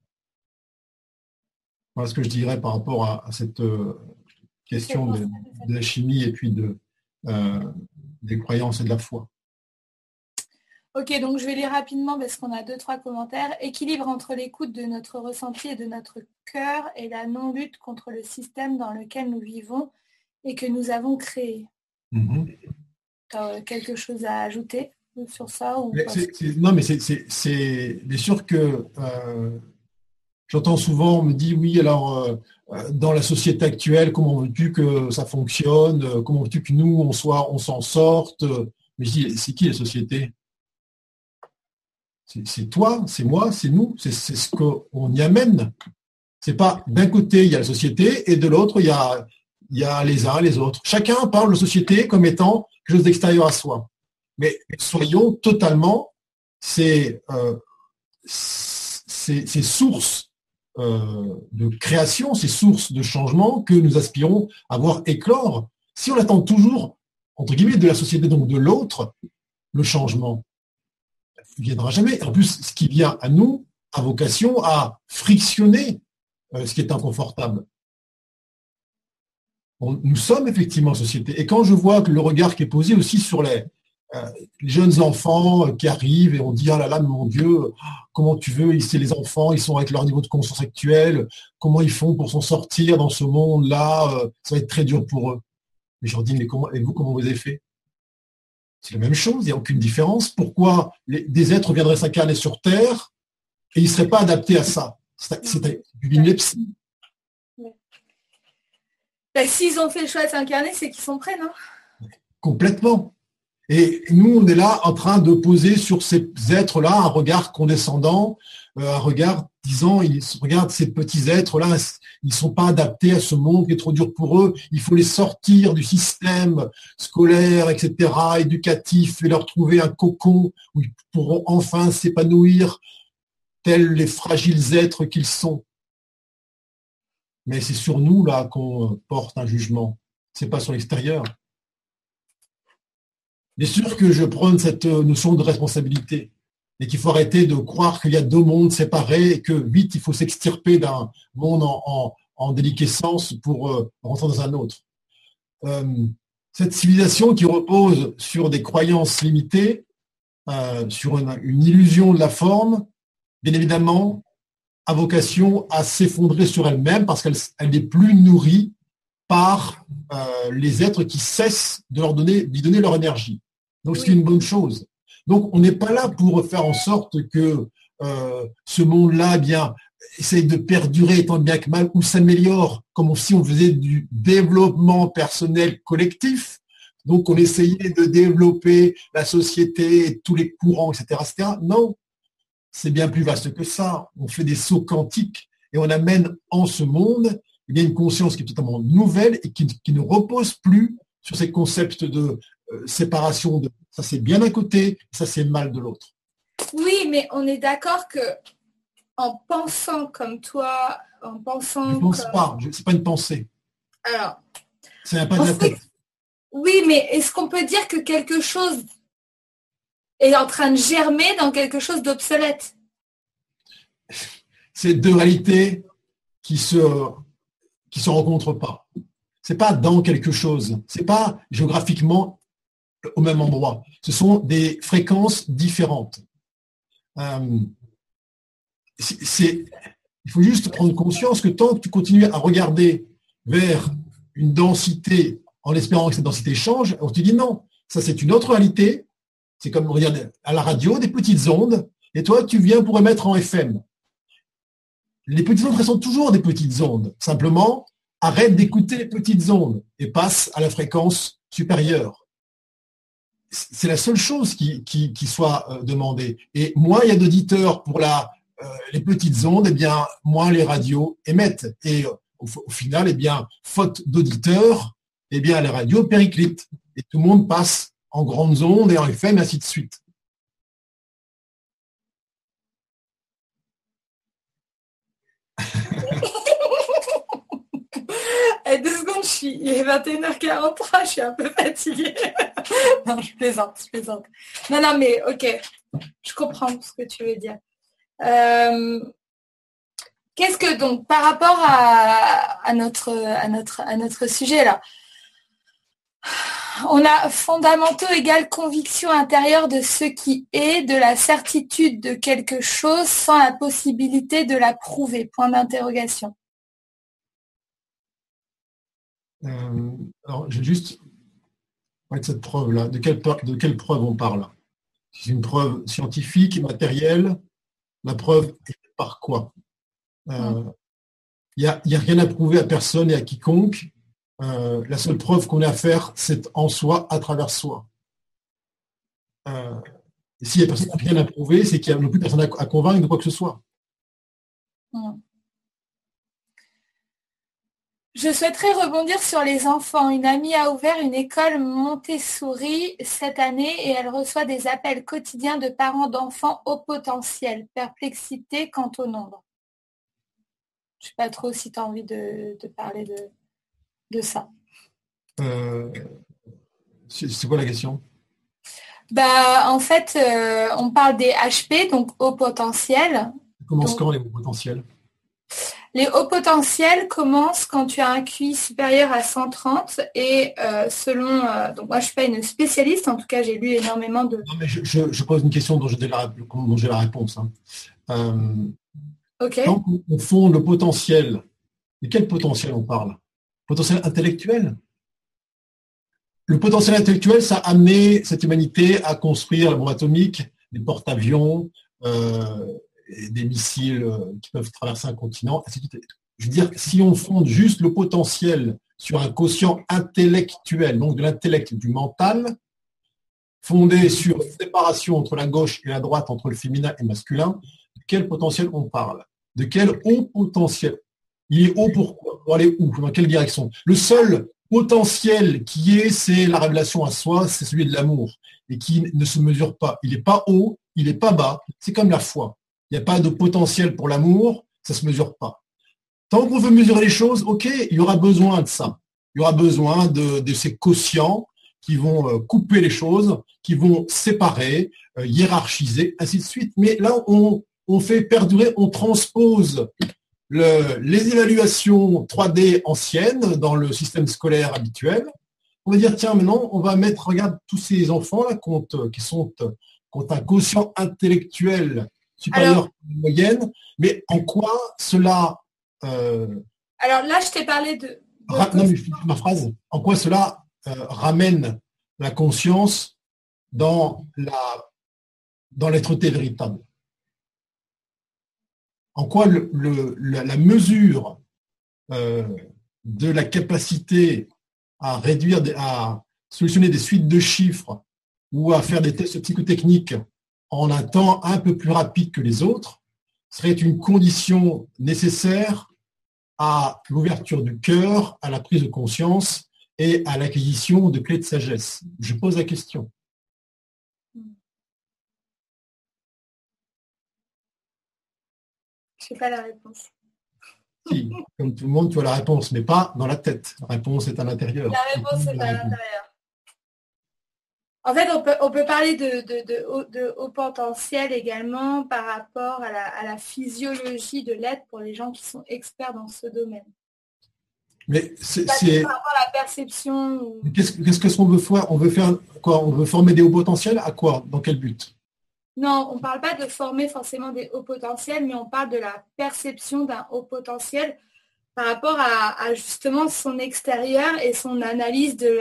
Speaker 3: Voilà ce que je dirais par rapport à, cette euh, question de, la chimie et puis de, euh, des croyances et de la foi.
Speaker 2: Ok, donc je vais lire rapidement parce qu'on a deux, trois commentaires. Équilibre entre l'écoute de notre ressenti et de notre cœur et la non-lutte contre le système dans lequel nous vivons et que nous avons créé. Mm-hmm. Tu as quelque chose à ajouter sur ça
Speaker 3: Non, mais c'est bien sûr que euh, j'entends souvent, on me dit oui, alors euh, euh, dans la société actuelle, comment veux-tu que ça fonctionne Comment veux-tu que nous, on soit, on s'en sorte Mais je dis, c'est qui la société? C'est toi, c'est moi, c'est nous, c'est ce qu'on y amène. C'est pas d'un côté il y a la société et de l'autre il y a, il y a les uns, les autres. Chacun parle de société comme étant quelque chose d'extérieur à soi. Mais soyons totalement ces, euh, ces, sources euh, de création, ces sources de changement que nous aspirons à voir éclore. Si on attend toujours, entre guillemets, de la société, donc de l'autre, le changement, ne viendra jamais. En plus, ce qui vient à nous a vocation à frictionner euh, ce qui est inconfortable. Nous sommes effectivement en société. Et quand je vois que le regard qui est posé aussi sur les, euh, jeunes enfants qui arrivent et on dit, ah là là, mon Dieu, comment tu veux, c'est les enfants, ils sont avec leur niveau de conscience actuel, comment ils font pour s'en sortir dans ce monde-là, euh, ça va être très dur pour eux. Mais je leur dis, mais comment, et vous, comment vous avez fait? C'est la même chose, il n'y a aucune différence. Pourquoi des êtres viendraient s'incarner sur Terre et ils ne seraient pas adaptés à ça? C'est une ineptie.
Speaker 2: Ben, s'ils ont fait le choix de s'incarner, c'est qu'ils sont prêts, non
Speaker 3: Complètement. Et nous, on est là en train de poser sur ces êtres-là un regard condescendant, euh, un regard disant, ils, regarde ces petits êtres-là, ils ne sont pas adaptés à ce monde qui est trop dur pour eux? Il faut les sortir du système scolaire, etc., éducatif, et leur trouver un cocon où ils pourront enfin s'épanouir tels les fragiles êtres qu'ils sont. Mais c'est sur nous là qu'on porte un jugement. C'est pas sur l'extérieur. Bien sûr que je prône cette notion de responsabilité et qu'il faut arrêter de croire qu'il y a deux mondes séparés et que vite il faut s'extirper d'un monde en, déliquescence pour euh, rentrer dans un autre. Euh, cette civilisation qui repose sur des croyances limitées, euh, sur une, illusion de la forme, bien évidemment, a vocation à s'effondrer sur elle-même parce qu'elle n'est plus nourrie par les êtres qui cessent de leur donner, lui donner leur énergie. Donc c'est une bonne chose. Donc, on n'est pas là pour faire en sorte que euh, ce monde-là, eh bien, essaye de perdurer tant bien que mal ou s'améliore, comme si on faisait du développement personnel collectif. Donc, on essayait de développer la société, tous les courants, etc., etc. Non, c'est bien plus vaste que ça. On fait des sauts quantiques et on amène en ce monde eh bien, une conscience qui est totalement nouvelle et qui, ne repose plus sur ces concepts de euh, séparation de ça, c'est bien d'un côté, ça, c'est mal de l'autre.
Speaker 2: Oui, mais on est d'accord que en pensant comme toi, en pensant.
Speaker 3: Je ne pense pas, ce n'est pas une pensée.
Speaker 2: Alors.
Speaker 3: Ça pas de la tête.
Speaker 2: Oui, mais est-ce qu'on peut dire que quelque chose est en train de germer dans quelque chose d'obsolète
Speaker 3: C'est deux réalités qui se qui se rencontrent pas. C'est pas dans quelque chose. C'est pas géographiquement au même endroit. Ce sont des fréquences différentes. Euh, il faut juste prendre conscience que tant que tu continues à regarder vers une densité en espérant que cette densité change, on te dit non, ça c'est une autre réalité. C'est comme regarder à la radio des petites ondes, et toi tu viens pour émettre en FM. Les petites ondes sont toujours des petites ondes. Simplement, arrête d'écouter les petites ondes et passe à la fréquence supérieure c'est la seule chose qui, soit euh, demandée. Et moins il y a d'auditeurs pour la, euh, les petites ondes, eh bien, moins les radios émettent. Et au, final, eh bien, faute d'auditeurs, eh bien, les radios périclitent. Et tout le monde passe en grandes ondes et en FM, et ainsi de suite.
Speaker 2: deux secondes, je suis il est 21h43, je suis un peu fatiguée. non, je plaisante, je plaisante. Non, non, mais ok, je comprends ce que tu veux dire. Euh, qu'est-ce que donc par rapport à, notre, à, notre, à notre sujet là, on a fondamentaux égale conviction intérieure de ce qui est, de la certitude de quelque chose sans la possibilité de la prouver. Point d'interrogation.
Speaker 3: Euh, alors, je vais juste de cette preuve-là. De quelle, de quelle preuve on parle? C'est une preuve scientifique, matérielle. La preuve est par quoi? Il euh, n'y a, a, rien à prouver à personne et à quiconque. Euh, la seule preuve qu'on a à faire, c'est en soi, à travers soi. Euh, S'il n'y a personne, rien à prouver, c'est qu'il n'y a plus personne à, convaincre de quoi que ce soit.
Speaker 2: Je souhaiterais rebondir sur les enfants. Une amie a ouvert une école Montessori cette année et elle reçoit des appels quotidiens de parents d'enfants au potentiel. Perplexité quant au nombre. Je ne sais pas trop si tu as envie de parler de, de ça.
Speaker 3: Euh, c'est quoi la question?
Speaker 2: Bah, En fait, euh, on parle des HP, donc hauts potentiels.
Speaker 3: Commence quand les hauts potentiels?
Speaker 2: Les hauts potentiels commencent quand tu as un QI supérieur à 130 et euh, selon... donc moi, je ne suis pas une spécialiste, en tout cas, j'ai lu énormément de...
Speaker 3: Non, mais je, pose une question dont j'ai la, la, réponse. Hein.
Speaker 2: ok.
Speaker 3: Quand on fonde le potentiel, de quel potentiel on parle? Potentiel intellectuel. Le potentiel intellectuel, ça a amené cette humanité à construire la bombe atomique, des porte-avions, euh, des missiles euh, qui peuvent traverser un continent. Je veux dire, si on fonde juste le potentiel sur un quotient intellectuel, donc de l'intellect du mental, fondé sur une séparation entre la gauche et la droite, entre le féminin et le masculin, de quel potentiel on parle? De quel haut potentiel Il est haut pour aller où? Dans quelle direction? Le seul potentiel qui est, c'est la révélation à soi, c'est celui de l'amour, et qui ne se mesure pas. Il n'est pas haut, il n'est pas bas, c'est comme la foi. Il n'y a pas de potentiel pour l'amour, ça ne se mesure pas. Tant qu'on veut mesurer les choses, ok, il y aura besoin de ça. Il y aura besoin de, ces quotients qui vont euh, couper les choses, qui vont séparer, euh, hiérarchiser, ainsi de suite. Mais là, on fait perdurer, on transpose les évaluations 3D anciennes dans le système scolaire habituel. On va dire, tiens, maintenant, on va mettre, regarde, tous ces enfants-là qui sont ont un quotient intellectuel supérieur à la moyenne, mais en quoi cela...
Speaker 2: Euh, alors là, je t'ai parlé de...
Speaker 3: non, mais je ma phrase. En quoi cela euh, ramène la conscience dans la dans l'être-té véritable? En quoi la, mesure euh, de la capacité à réduire, à solutionner des suites de chiffres ou à faire des tests psychotechniques en un temps un peu plus rapide que les autres serait une condition nécessaire à l'ouverture du cœur, à la prise de conscience et à l'acquisition de clés de sagesse? Je pose la question.
Speaker 2: Je n'ai pas la réponse.
Speaker 3: Si, comme tout le monde, tu as la réponse, mais pas dans la tête. La réponse est à l'intérieur.
Speaker 2: La réponse est à l'intérieur. En fait, on peut, parler de, haut, potentiel également par rapport à la, physiologie de l'être pour les gens qui sont experts dans ce domaine.
Speaker 3: Mais c'est
Speaker 2: par rapport à la perception.
Speaker 3: Qu'est-ce qu'est-ce qu'on veut faire? On veut faire quoi? On veut former des hauts potentiels à quoi? Dans quel but?
Speaker 2: Non, on ne parle pas de former forcément des hauts potentiels, mais on parle de la perception d'un haut potentiel par rapport à, justement son extérieur et son analyse de,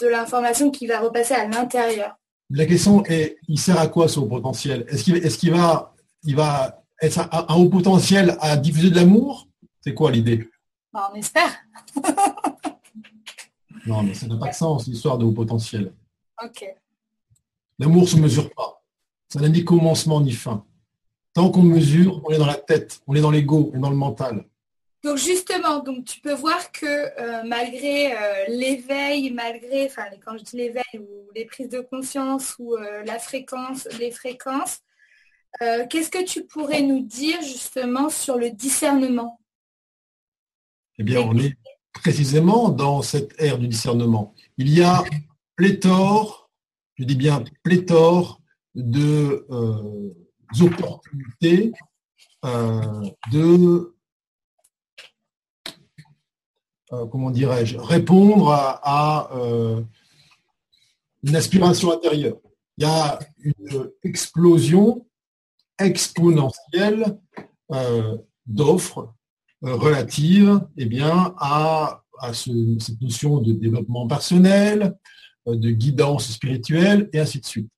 Speaker 2: de l'information qui va repasser à l'intérieur.
Speaker 3: La question est, il sert à quoi ce haut potentiel? Est-ce qu'il est va, il va être un, haut potentiel à diffuser de l'amour? C'est quoi l'idée?
Speaker 2: Bah, On espère.
Speaker 3: non, mais ça n'a pas de sens, l'histoire de haut potentiel.
Speaker 2: Ok.
Speaker 3: L'amour ne se mesure pas. Ça n'a ni commencement ni fin. Tant qu'on mesure, on est dans la tête, on est dans l'ego, on est dans le mental.
Speaker 2: Donc justement, donc tu peux voir que euh, malgré euh, l'éveil, malgré, enfin quand je dis l'éveil ou les prises de conscience ou euh, la fréquence, les fréquences, qu'est-ce que tu pourrais nous dire justement sur le discernement?
Speaker 3: Eh bien, on est, précisément dans cette ère du discernement. Il y a pléthore, je dis bien pléthore, de euh, opportunités euh, de euh, comment dirais-je répondre à, une aspiration intérieure. Il y a une explosion exponentielle d'offres relatives eh bien, à, cette notion de développement personnel, de guidance spirituelle, et ainsi de suite.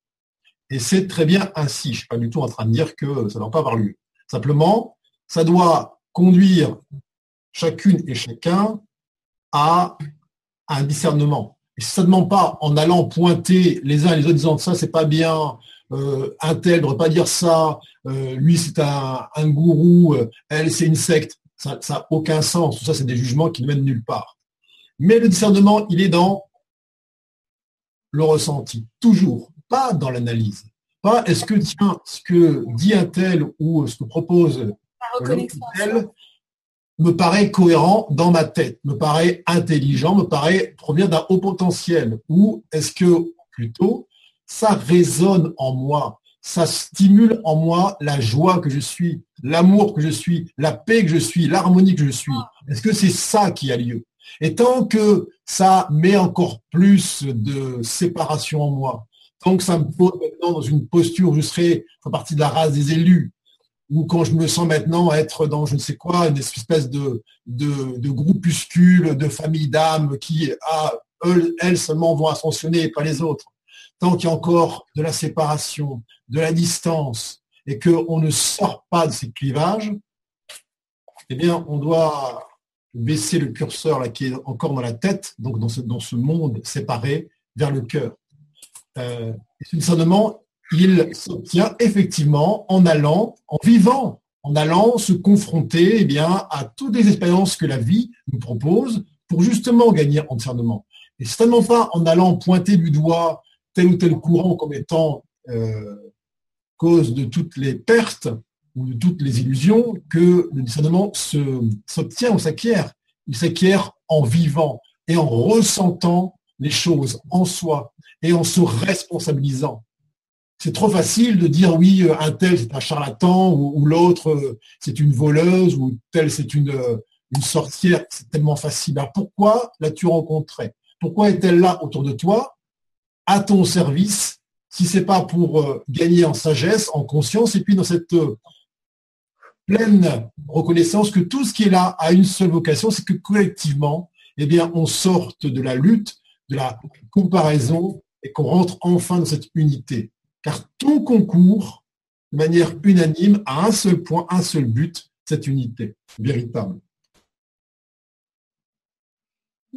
Speaker 3: Et c'est très bien ainsi. Je ne suis pas du tout en train de dire que ça ne doit pas avoir lieu. Simplement, ça doit conduire chacune et chacun à un discernement. Et ça ne demande pas en allant pointer les uns et les autres disant ça c'est pas bien, euh, un tel ne pas dire ça, euh, lui c'est un, gourou, euh, elle c'est une secte. Ça n'a aucun sens. Tout ça c'est des jugements qui ne mènent nulle part. Mais le discernement, il est dans le ressenti, toujours pas dans l'analyse. Pas est-ce que, tiens, ce que dit un tel ou ce que propose tel me paraît cohérent dans ma tête, me paraît intelligent, me paraît provient d'un haut potentiel, ou est-ce que plutôt ça résonne en moi, ça stimule en moi la joie que je suis, l'amour que je suis, la paix que je suis, l'harmonie que je suis? Est-ce que c'est ça qui a lieu? Et tant que ça met encore plus de séparation en moi, donc ça me pose maintenant dans une posture où je serai en partie de la race des élus, ou quand je me sens maintenant être dans je ne sais quoi, une espèce de, de, groupuscule, de famille d'âmes qui, ah, elles, seulement vont ascensionner et pas les autres. Tant qu'il y a encore de la séparation, de la distance, et qu'on ne sort pas de ces clivages, eh bien, on doit baisser le curseur là, qui est encore dans la tête, donc dans ce, dans ce monde séparé, vers le cœur. Euh, ce discernement, il s'obtient effectivement en allant, en vivant, en allant se confronter eh bien, à toutes les expériences que la vie nous propose pour justement gagner en discernement. Et certainement pas en allant pointer du doigt tel ou tel courant comme étant euh, cause de toutes les pertes ou de toutes les illusions que le discernement s'obtient ou s'acquiert. Il s'acquiert en vivant et en ressentant les choses en soi, et en se responsabilisant. C'est trop facile de dire oui, euh, un tel c'est un charlatan ou, l'autre euh, c'est une voleuse ou tel c'est une, euh, une sorcière. C'est tellement facile. Alors pourquoi l'as-tu rencontrée Pourquoi est-elle là autour de toi, à ton service, si c'est pas pour gagner en sagesse, en conscience et puis dans cette pleine reconnaissance que tout ce qui est là a une seule vocation, c'est que collectivement, eh bien, on sorte de la lutte, de la comparaison et qu'on rentre enfin dans cette unité. Car tout concourt de manière unanime à un seul point, un seul but, cette unité véritable.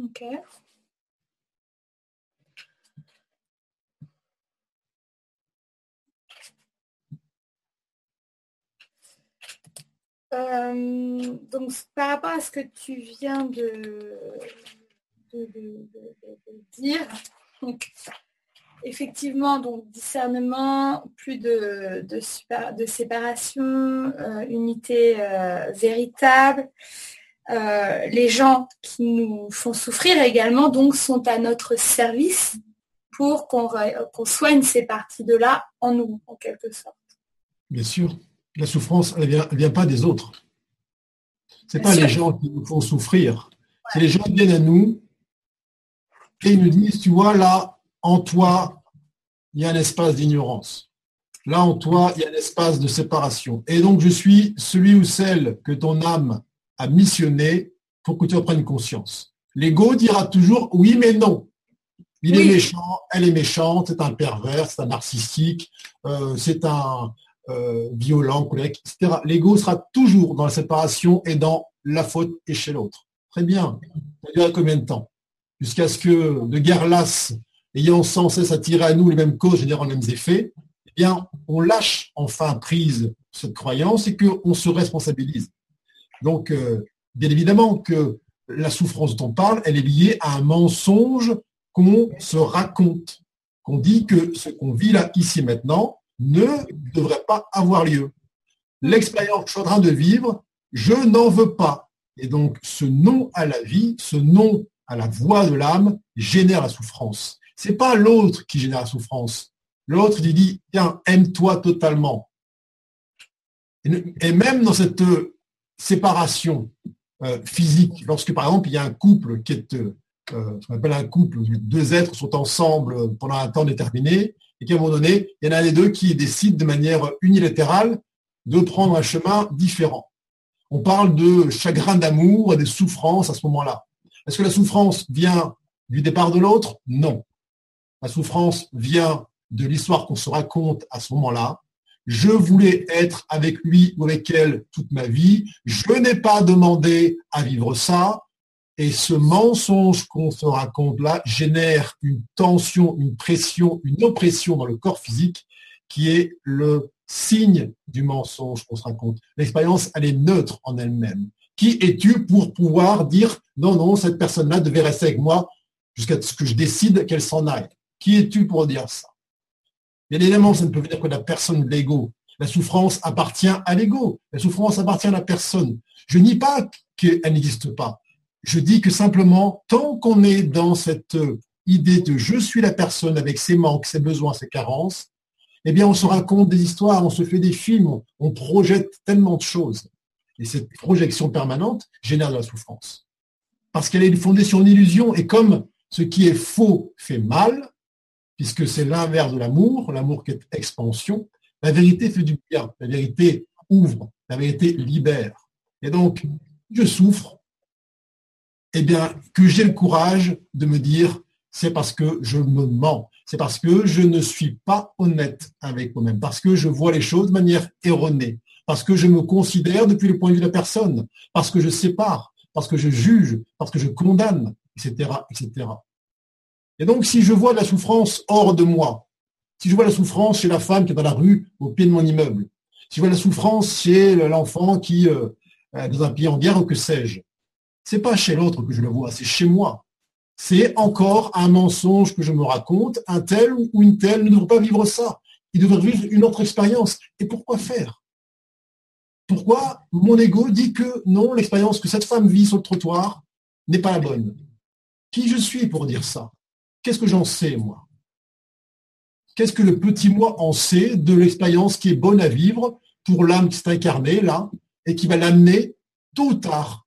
Speaker 3: Ok.
Speaker 2: Euh, donc par rapport à ce que tu viens de, dire, effectivement, donc discernement, plus de, de, séparation, euh, unité euh, véritable. Euh, les gens qui nous font souffrir également donc sont à notre service pour qu'on soigne ces parties-de-là en nous, en quelque sorte.
Speaker 3: Bien sûr, la souffrance, elle ne vient, pas des autres. Ce n'est pas les gens qui nous font souffrir. C'est les gens qui viennent à nous et ils nous disent, tu vois, là, en toi, il y a un espace d'ignorance. Là, en toi, il y a un espace de séparation. Et donc, je suis celui ou celle que ton âme a missionné pour que tu en prennes conscience. L'ego dira toujours oui, mais non. Il est méchant, elle est méchante, c'est un pervers, c'est un narcissique, euh, c'est un euh, violent, colérique, etc. L'ego sera toujours dans la séparation et dans la faute et chez l'autre. Très bien. Ça dure combien de temps? Jusqu'à ce que de guerre lasse ayant sans cesse attiré à nous les mêmes causes générant les mêmes effets, eh bien, on lâche enfin prise cette croyance et qu'on se responsabilise. Donc, euh, bien évidemment que la souffrance dont on parle, elle est liée à un mensonge qu'on se raconte, qu'on dit que ce qu'on vit là, ici maintenant, ne devrait pas avoir lieu. L'expérience que je suis en train de vivre, je n'en veux pas. Et donc, ce non à la vie, ce non à la voix de l'âme génère la souffrance. C'est pas l'autre qui génère la souffrance. L'autre, il dit, tiens, aime-toi totalement. Et même dans cette euh, séparation euh, physique, lorsque par exemple il y a un couple qui est euh, ce qu'on appelle un couple, où deux êtres sont ensemble pendant un temps déterminé, et qu'à un moment donné, il y en a un des deux qui décide de manière unilatérale de prendre un chemin différent. On parle de chagrin d'amour et de souffrance à ce moment-là. Est-ce que la souffrance vient du départ de l'autre? Non. La souffrance vient de l'histoire qu'on se raconte à ce moment-là. Je voulais être avec lui ou avec elle toute ma vie. Je n'ai pas demandé à vivre ça. Et ce mensonge qu'on se raconte là génère une tension, une pression, une oppression dans le corps physique qui est le signe du mensonge qu'on se raconte. L'expérience, elle est neutre en elle-même. Qui es-tu pour pouvoir dire non, non, cette personne-là devait rester avec moi jusqu'à ce que je décide qu'elle s'en aille? Qui es-tu pour dire ça? Bien évidemment, ça ne peut venir que la personne l'ego. La souffrance appartient à l'ego. La souffrance appartient à la personne. Je nie pas qu'elle n'existe pas. Je dis que simplement, tant qu'on est dans cette idée de je suis la personne avec ses manques, ses besoins, ses carences, eh bien, on se raconte des histoires, on se fait des films, on projette tellement de choses. Et cette projection permanente génère de la souffrance. Parce qu'elle est fondée sur une illusion. Et comme ce qui est faux fait mal, puisque c'est l'inverse de l'amour, l'amour qui est expansion, la vérité fait du bien. La vérité ouvre, la vérité libère. Et donc, je souffre, eh bien, que j'ai le courage de me dire, c'est parce que je me mens c'est parce que je ne suis pas honnête avec moi-même, parce que je vois les choses de manière erronée, parce que je me considère depuis le point de vue de la personne, parce que je sépare, parce que je juge, parce que je condamne, etc., etc. Et donc, si je vois de la souffrance hors de moi, si je vois la souffrance chez la femme qui est dans la rue au pied de mon immeuble, si je vois la souffrance chez l'enfant qui euh, est dans un pays en guerre ou que sais-je, c'est pas chez l'autre que je le vois, c'est chez moi c'est encore un mensonge que je me raconte. Un tel ou une telle ne devrait pas vivre ça. Il devrait vivre une autre expérience. Et pourquoi faire? Pourquoi mon ego dit que non, l'expérience que cette femme vit sur le trottoir n'est pas la bonne? Qui je suis pour dire ça? Qu'est-ce que j'en sais, moi? Qu'est-ce que le petit moi en sait de l'expérience qui est bonne à vivre pour l'âme qui s'est incarnée là et qui va l'amener tôt ou tard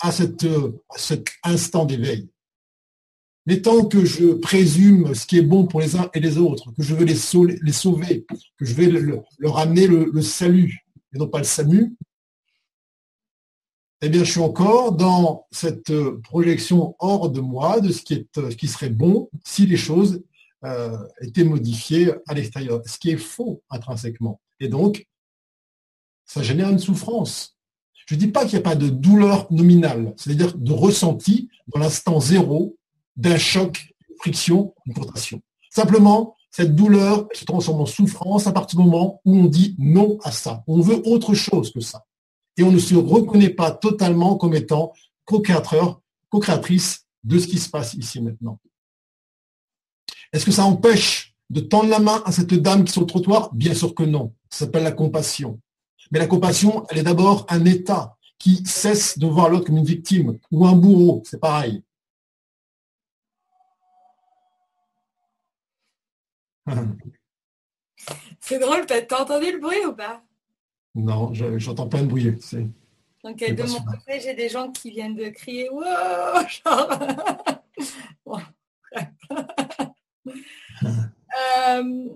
Speaker 3: à, cet instant d'éveil? Mais tant que je présume ce qui est bon pour les uns et les autres, que je veux les sauver, que je vais leur amener le, salut et non pas le SAMU, eh bien, je suis encore dans cette projection hors de moi de ce qui, qui serait bon si les choses euh, étaient modifiées à l'extérieur, ce qui est faux intrinsèquement. Et donc, ça génère une souffrance. Je ne dis pas qu'il n'y a pas de douleur nominale, c'est-à-dire de ressenti dans l'instant zéro d'un choc, une friction, une contraction. Simplement, cette douleur se transforme en souffrance à partir du moment où on dit non à ça. On veut autre chose que ça. Et on ne se reconnaît pas totalement comme étant co-créateur, co-créatrice de ce qui se passe ici maintenant. Est-ce que ça empêche de tendre la main à cette dame qui est sur le trottoir? Bien sûr que non. Ça s'appelle la compassion. Mais la compassion, elle est d'abord un état qui cesse de voir l'autre comme une victime ou un bourreau, c'est pareil.
Speaker 2: C'est drôle, t'as entendu le bruit ou pas?
Speaker 3: Non, j'entends pas de bruit.
Speaker 2: Donc de mon côté, j'ai des gens qui viennent de crier wow, genre... Euh,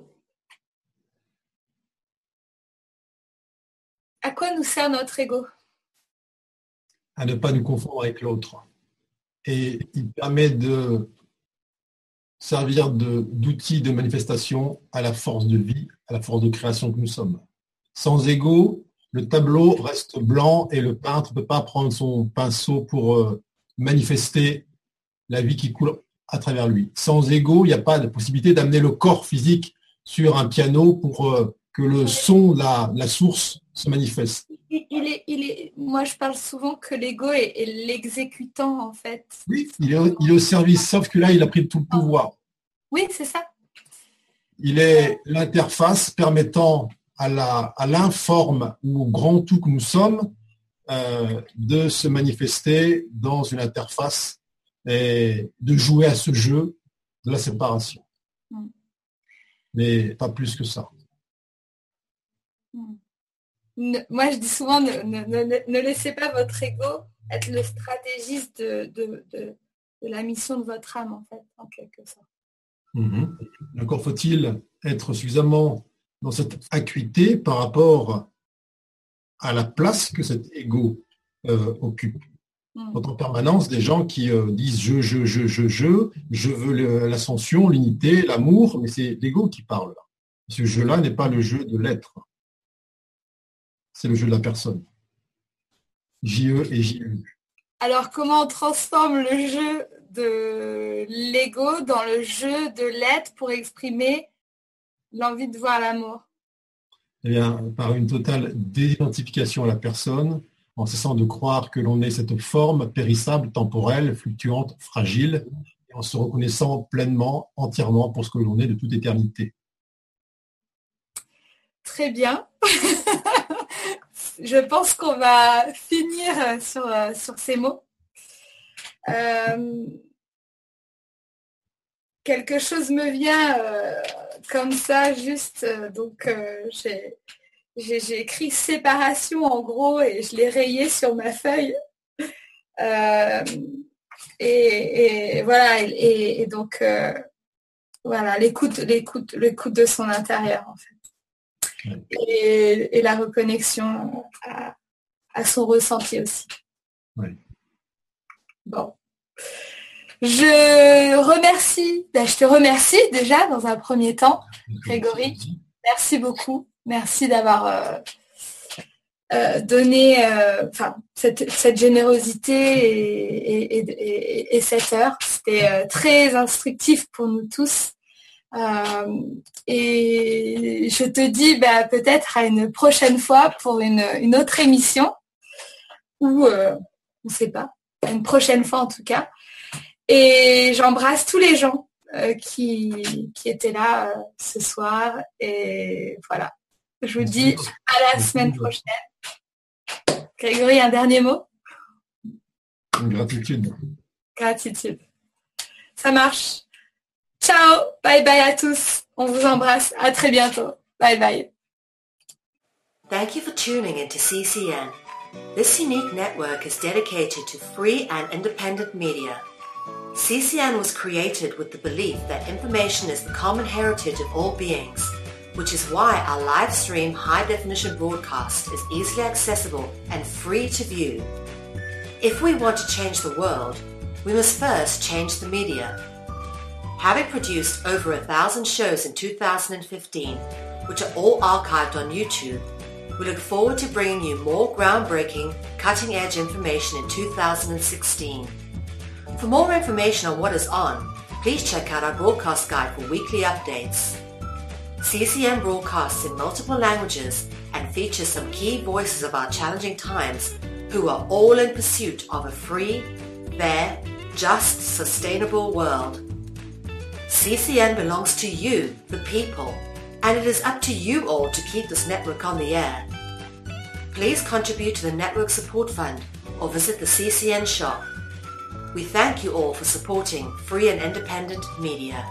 Speaker 2: à quoi nous sert notre ego?
Speaker 3: À ne pas nous confondre avec l'autre. Et il permet de servir d'outil de, manifestation à la force de vie, à la force de création que nous sommes. Sans ego, le tableau reste blanc et le peintre ne peut pas prendre son pinceau pour euh, manifester la vie qui coule à travers lui. Sans ego, il n'y a pas de possibilité d'amener le corps physique sur un piano pour euh, que le son, la, la source, se manifeste.
Speaker 2: Il est, il est, moi, je parle souvent que l'ego est, l'exécutant, en fait.
Speaker 3: Oui, il est, il est, au service, sauf que là, il a pris tout le pouvoir.
Speaker 2: Oui, c'est ça.
Speaker 3: Il est l'interface permettant à l'informe ou au grand tout que nous sommes euh, de se manifester dans une interface et de jouer à ce jeu de la séparation. Mm. Mais pas plus que ça.
Speaker 2: Mm. moi, je dis souvent, ne, laissez pas votre ego être le stratégiste de, la mission de votre âme, en fait, en quelque sorte.
Speaker 3: Mm-hmm. Encore faut-il être suffisamment dans cette acuité par rapport à la place que cet ego euh, occupe. Mm. en permanence des gens qui euh, disent je, je, je, je, je, je veux l'ascension, l'unité, l'amour, mais c'est l'ego qui parle. Ce jeu-là n'est pas le jeu de l'être. C'est le jeu de la personne. JE et JE.
Speaker 2: Alors comment on transforme le jeu de l'ego dans le jeu de l'être pour exprimer l'envie de voir l'amour
Speaker 3: Eh bien, par une totale désidentification à la personne, en cessant de croire que l'on est cette forme périssable, temporelle, fluctuante, fragile, et en se reconnaissant pleinement, entièrement pour ce que l'on est de toute éternité.
Speaker 2: Très bien. Je pense qu'on va finir sur, sur ces mots. Euh, quelque chose me vient euh, comme ça, juste, euh, donc j'ai j'ai écrit séparation en gros et je l'ai rayé sur ma feuille. Euh, et, voilà, et, donc voilà, l'écoute, l'écoute, l'écoute de son intérieur en fait. Et, la reconnexion à, son ressenti aussi. Bon. Je remercie, ben, je te remercie déjà dans un premier temps, Grégory. Merci beaucoup. Merci d'avoir euh, euh, donné euh, cette, générosité et, cette heure. C'était très instructif pour nous tous. et je te dis bah, peut-être à une prochaine fois pour une, autre émission ou on ne sait pas, une prochaine fois en tout cas. Et j'embrasse tous les gens qui, qui, étaient là ce soir. Et voilà. Je vous dis à la semaine prochaine. Grégory, un dernier mot?
Speaker 3: Gratitude.
Speaker 2: Gratitude. Ça marche. Ciao. Bye bye à tous. On vous embrasse. À très bientôt. Bye bye.
Speaker 1: Thank you for tuning into CCN. This unique network is dedicated to free and independent media. CCN was created with the belief that information is the common heritage of all beings which is why our live stream high definition broadcast is easily accessible and free to view. If we want to change the world, we must first change the media. Having produced over a thousand shows in 2015, which are all archived on YouTube, we look forward to bringing you more groundbreaking, cutting edge information in 2016. For more information on what is on, please check out our broadcast guide for weekly updates. CCM broadcasts in multiple languages and features some key voices of our challenging times who are all in pursuit of a free, fair, just, sustainable world. CCN belongs to you, the people, and it is up to you all to keep this network on the air. Please contribute to the Network Support Fund or visit the CCN shop. We thank you all for supporting free and independent media.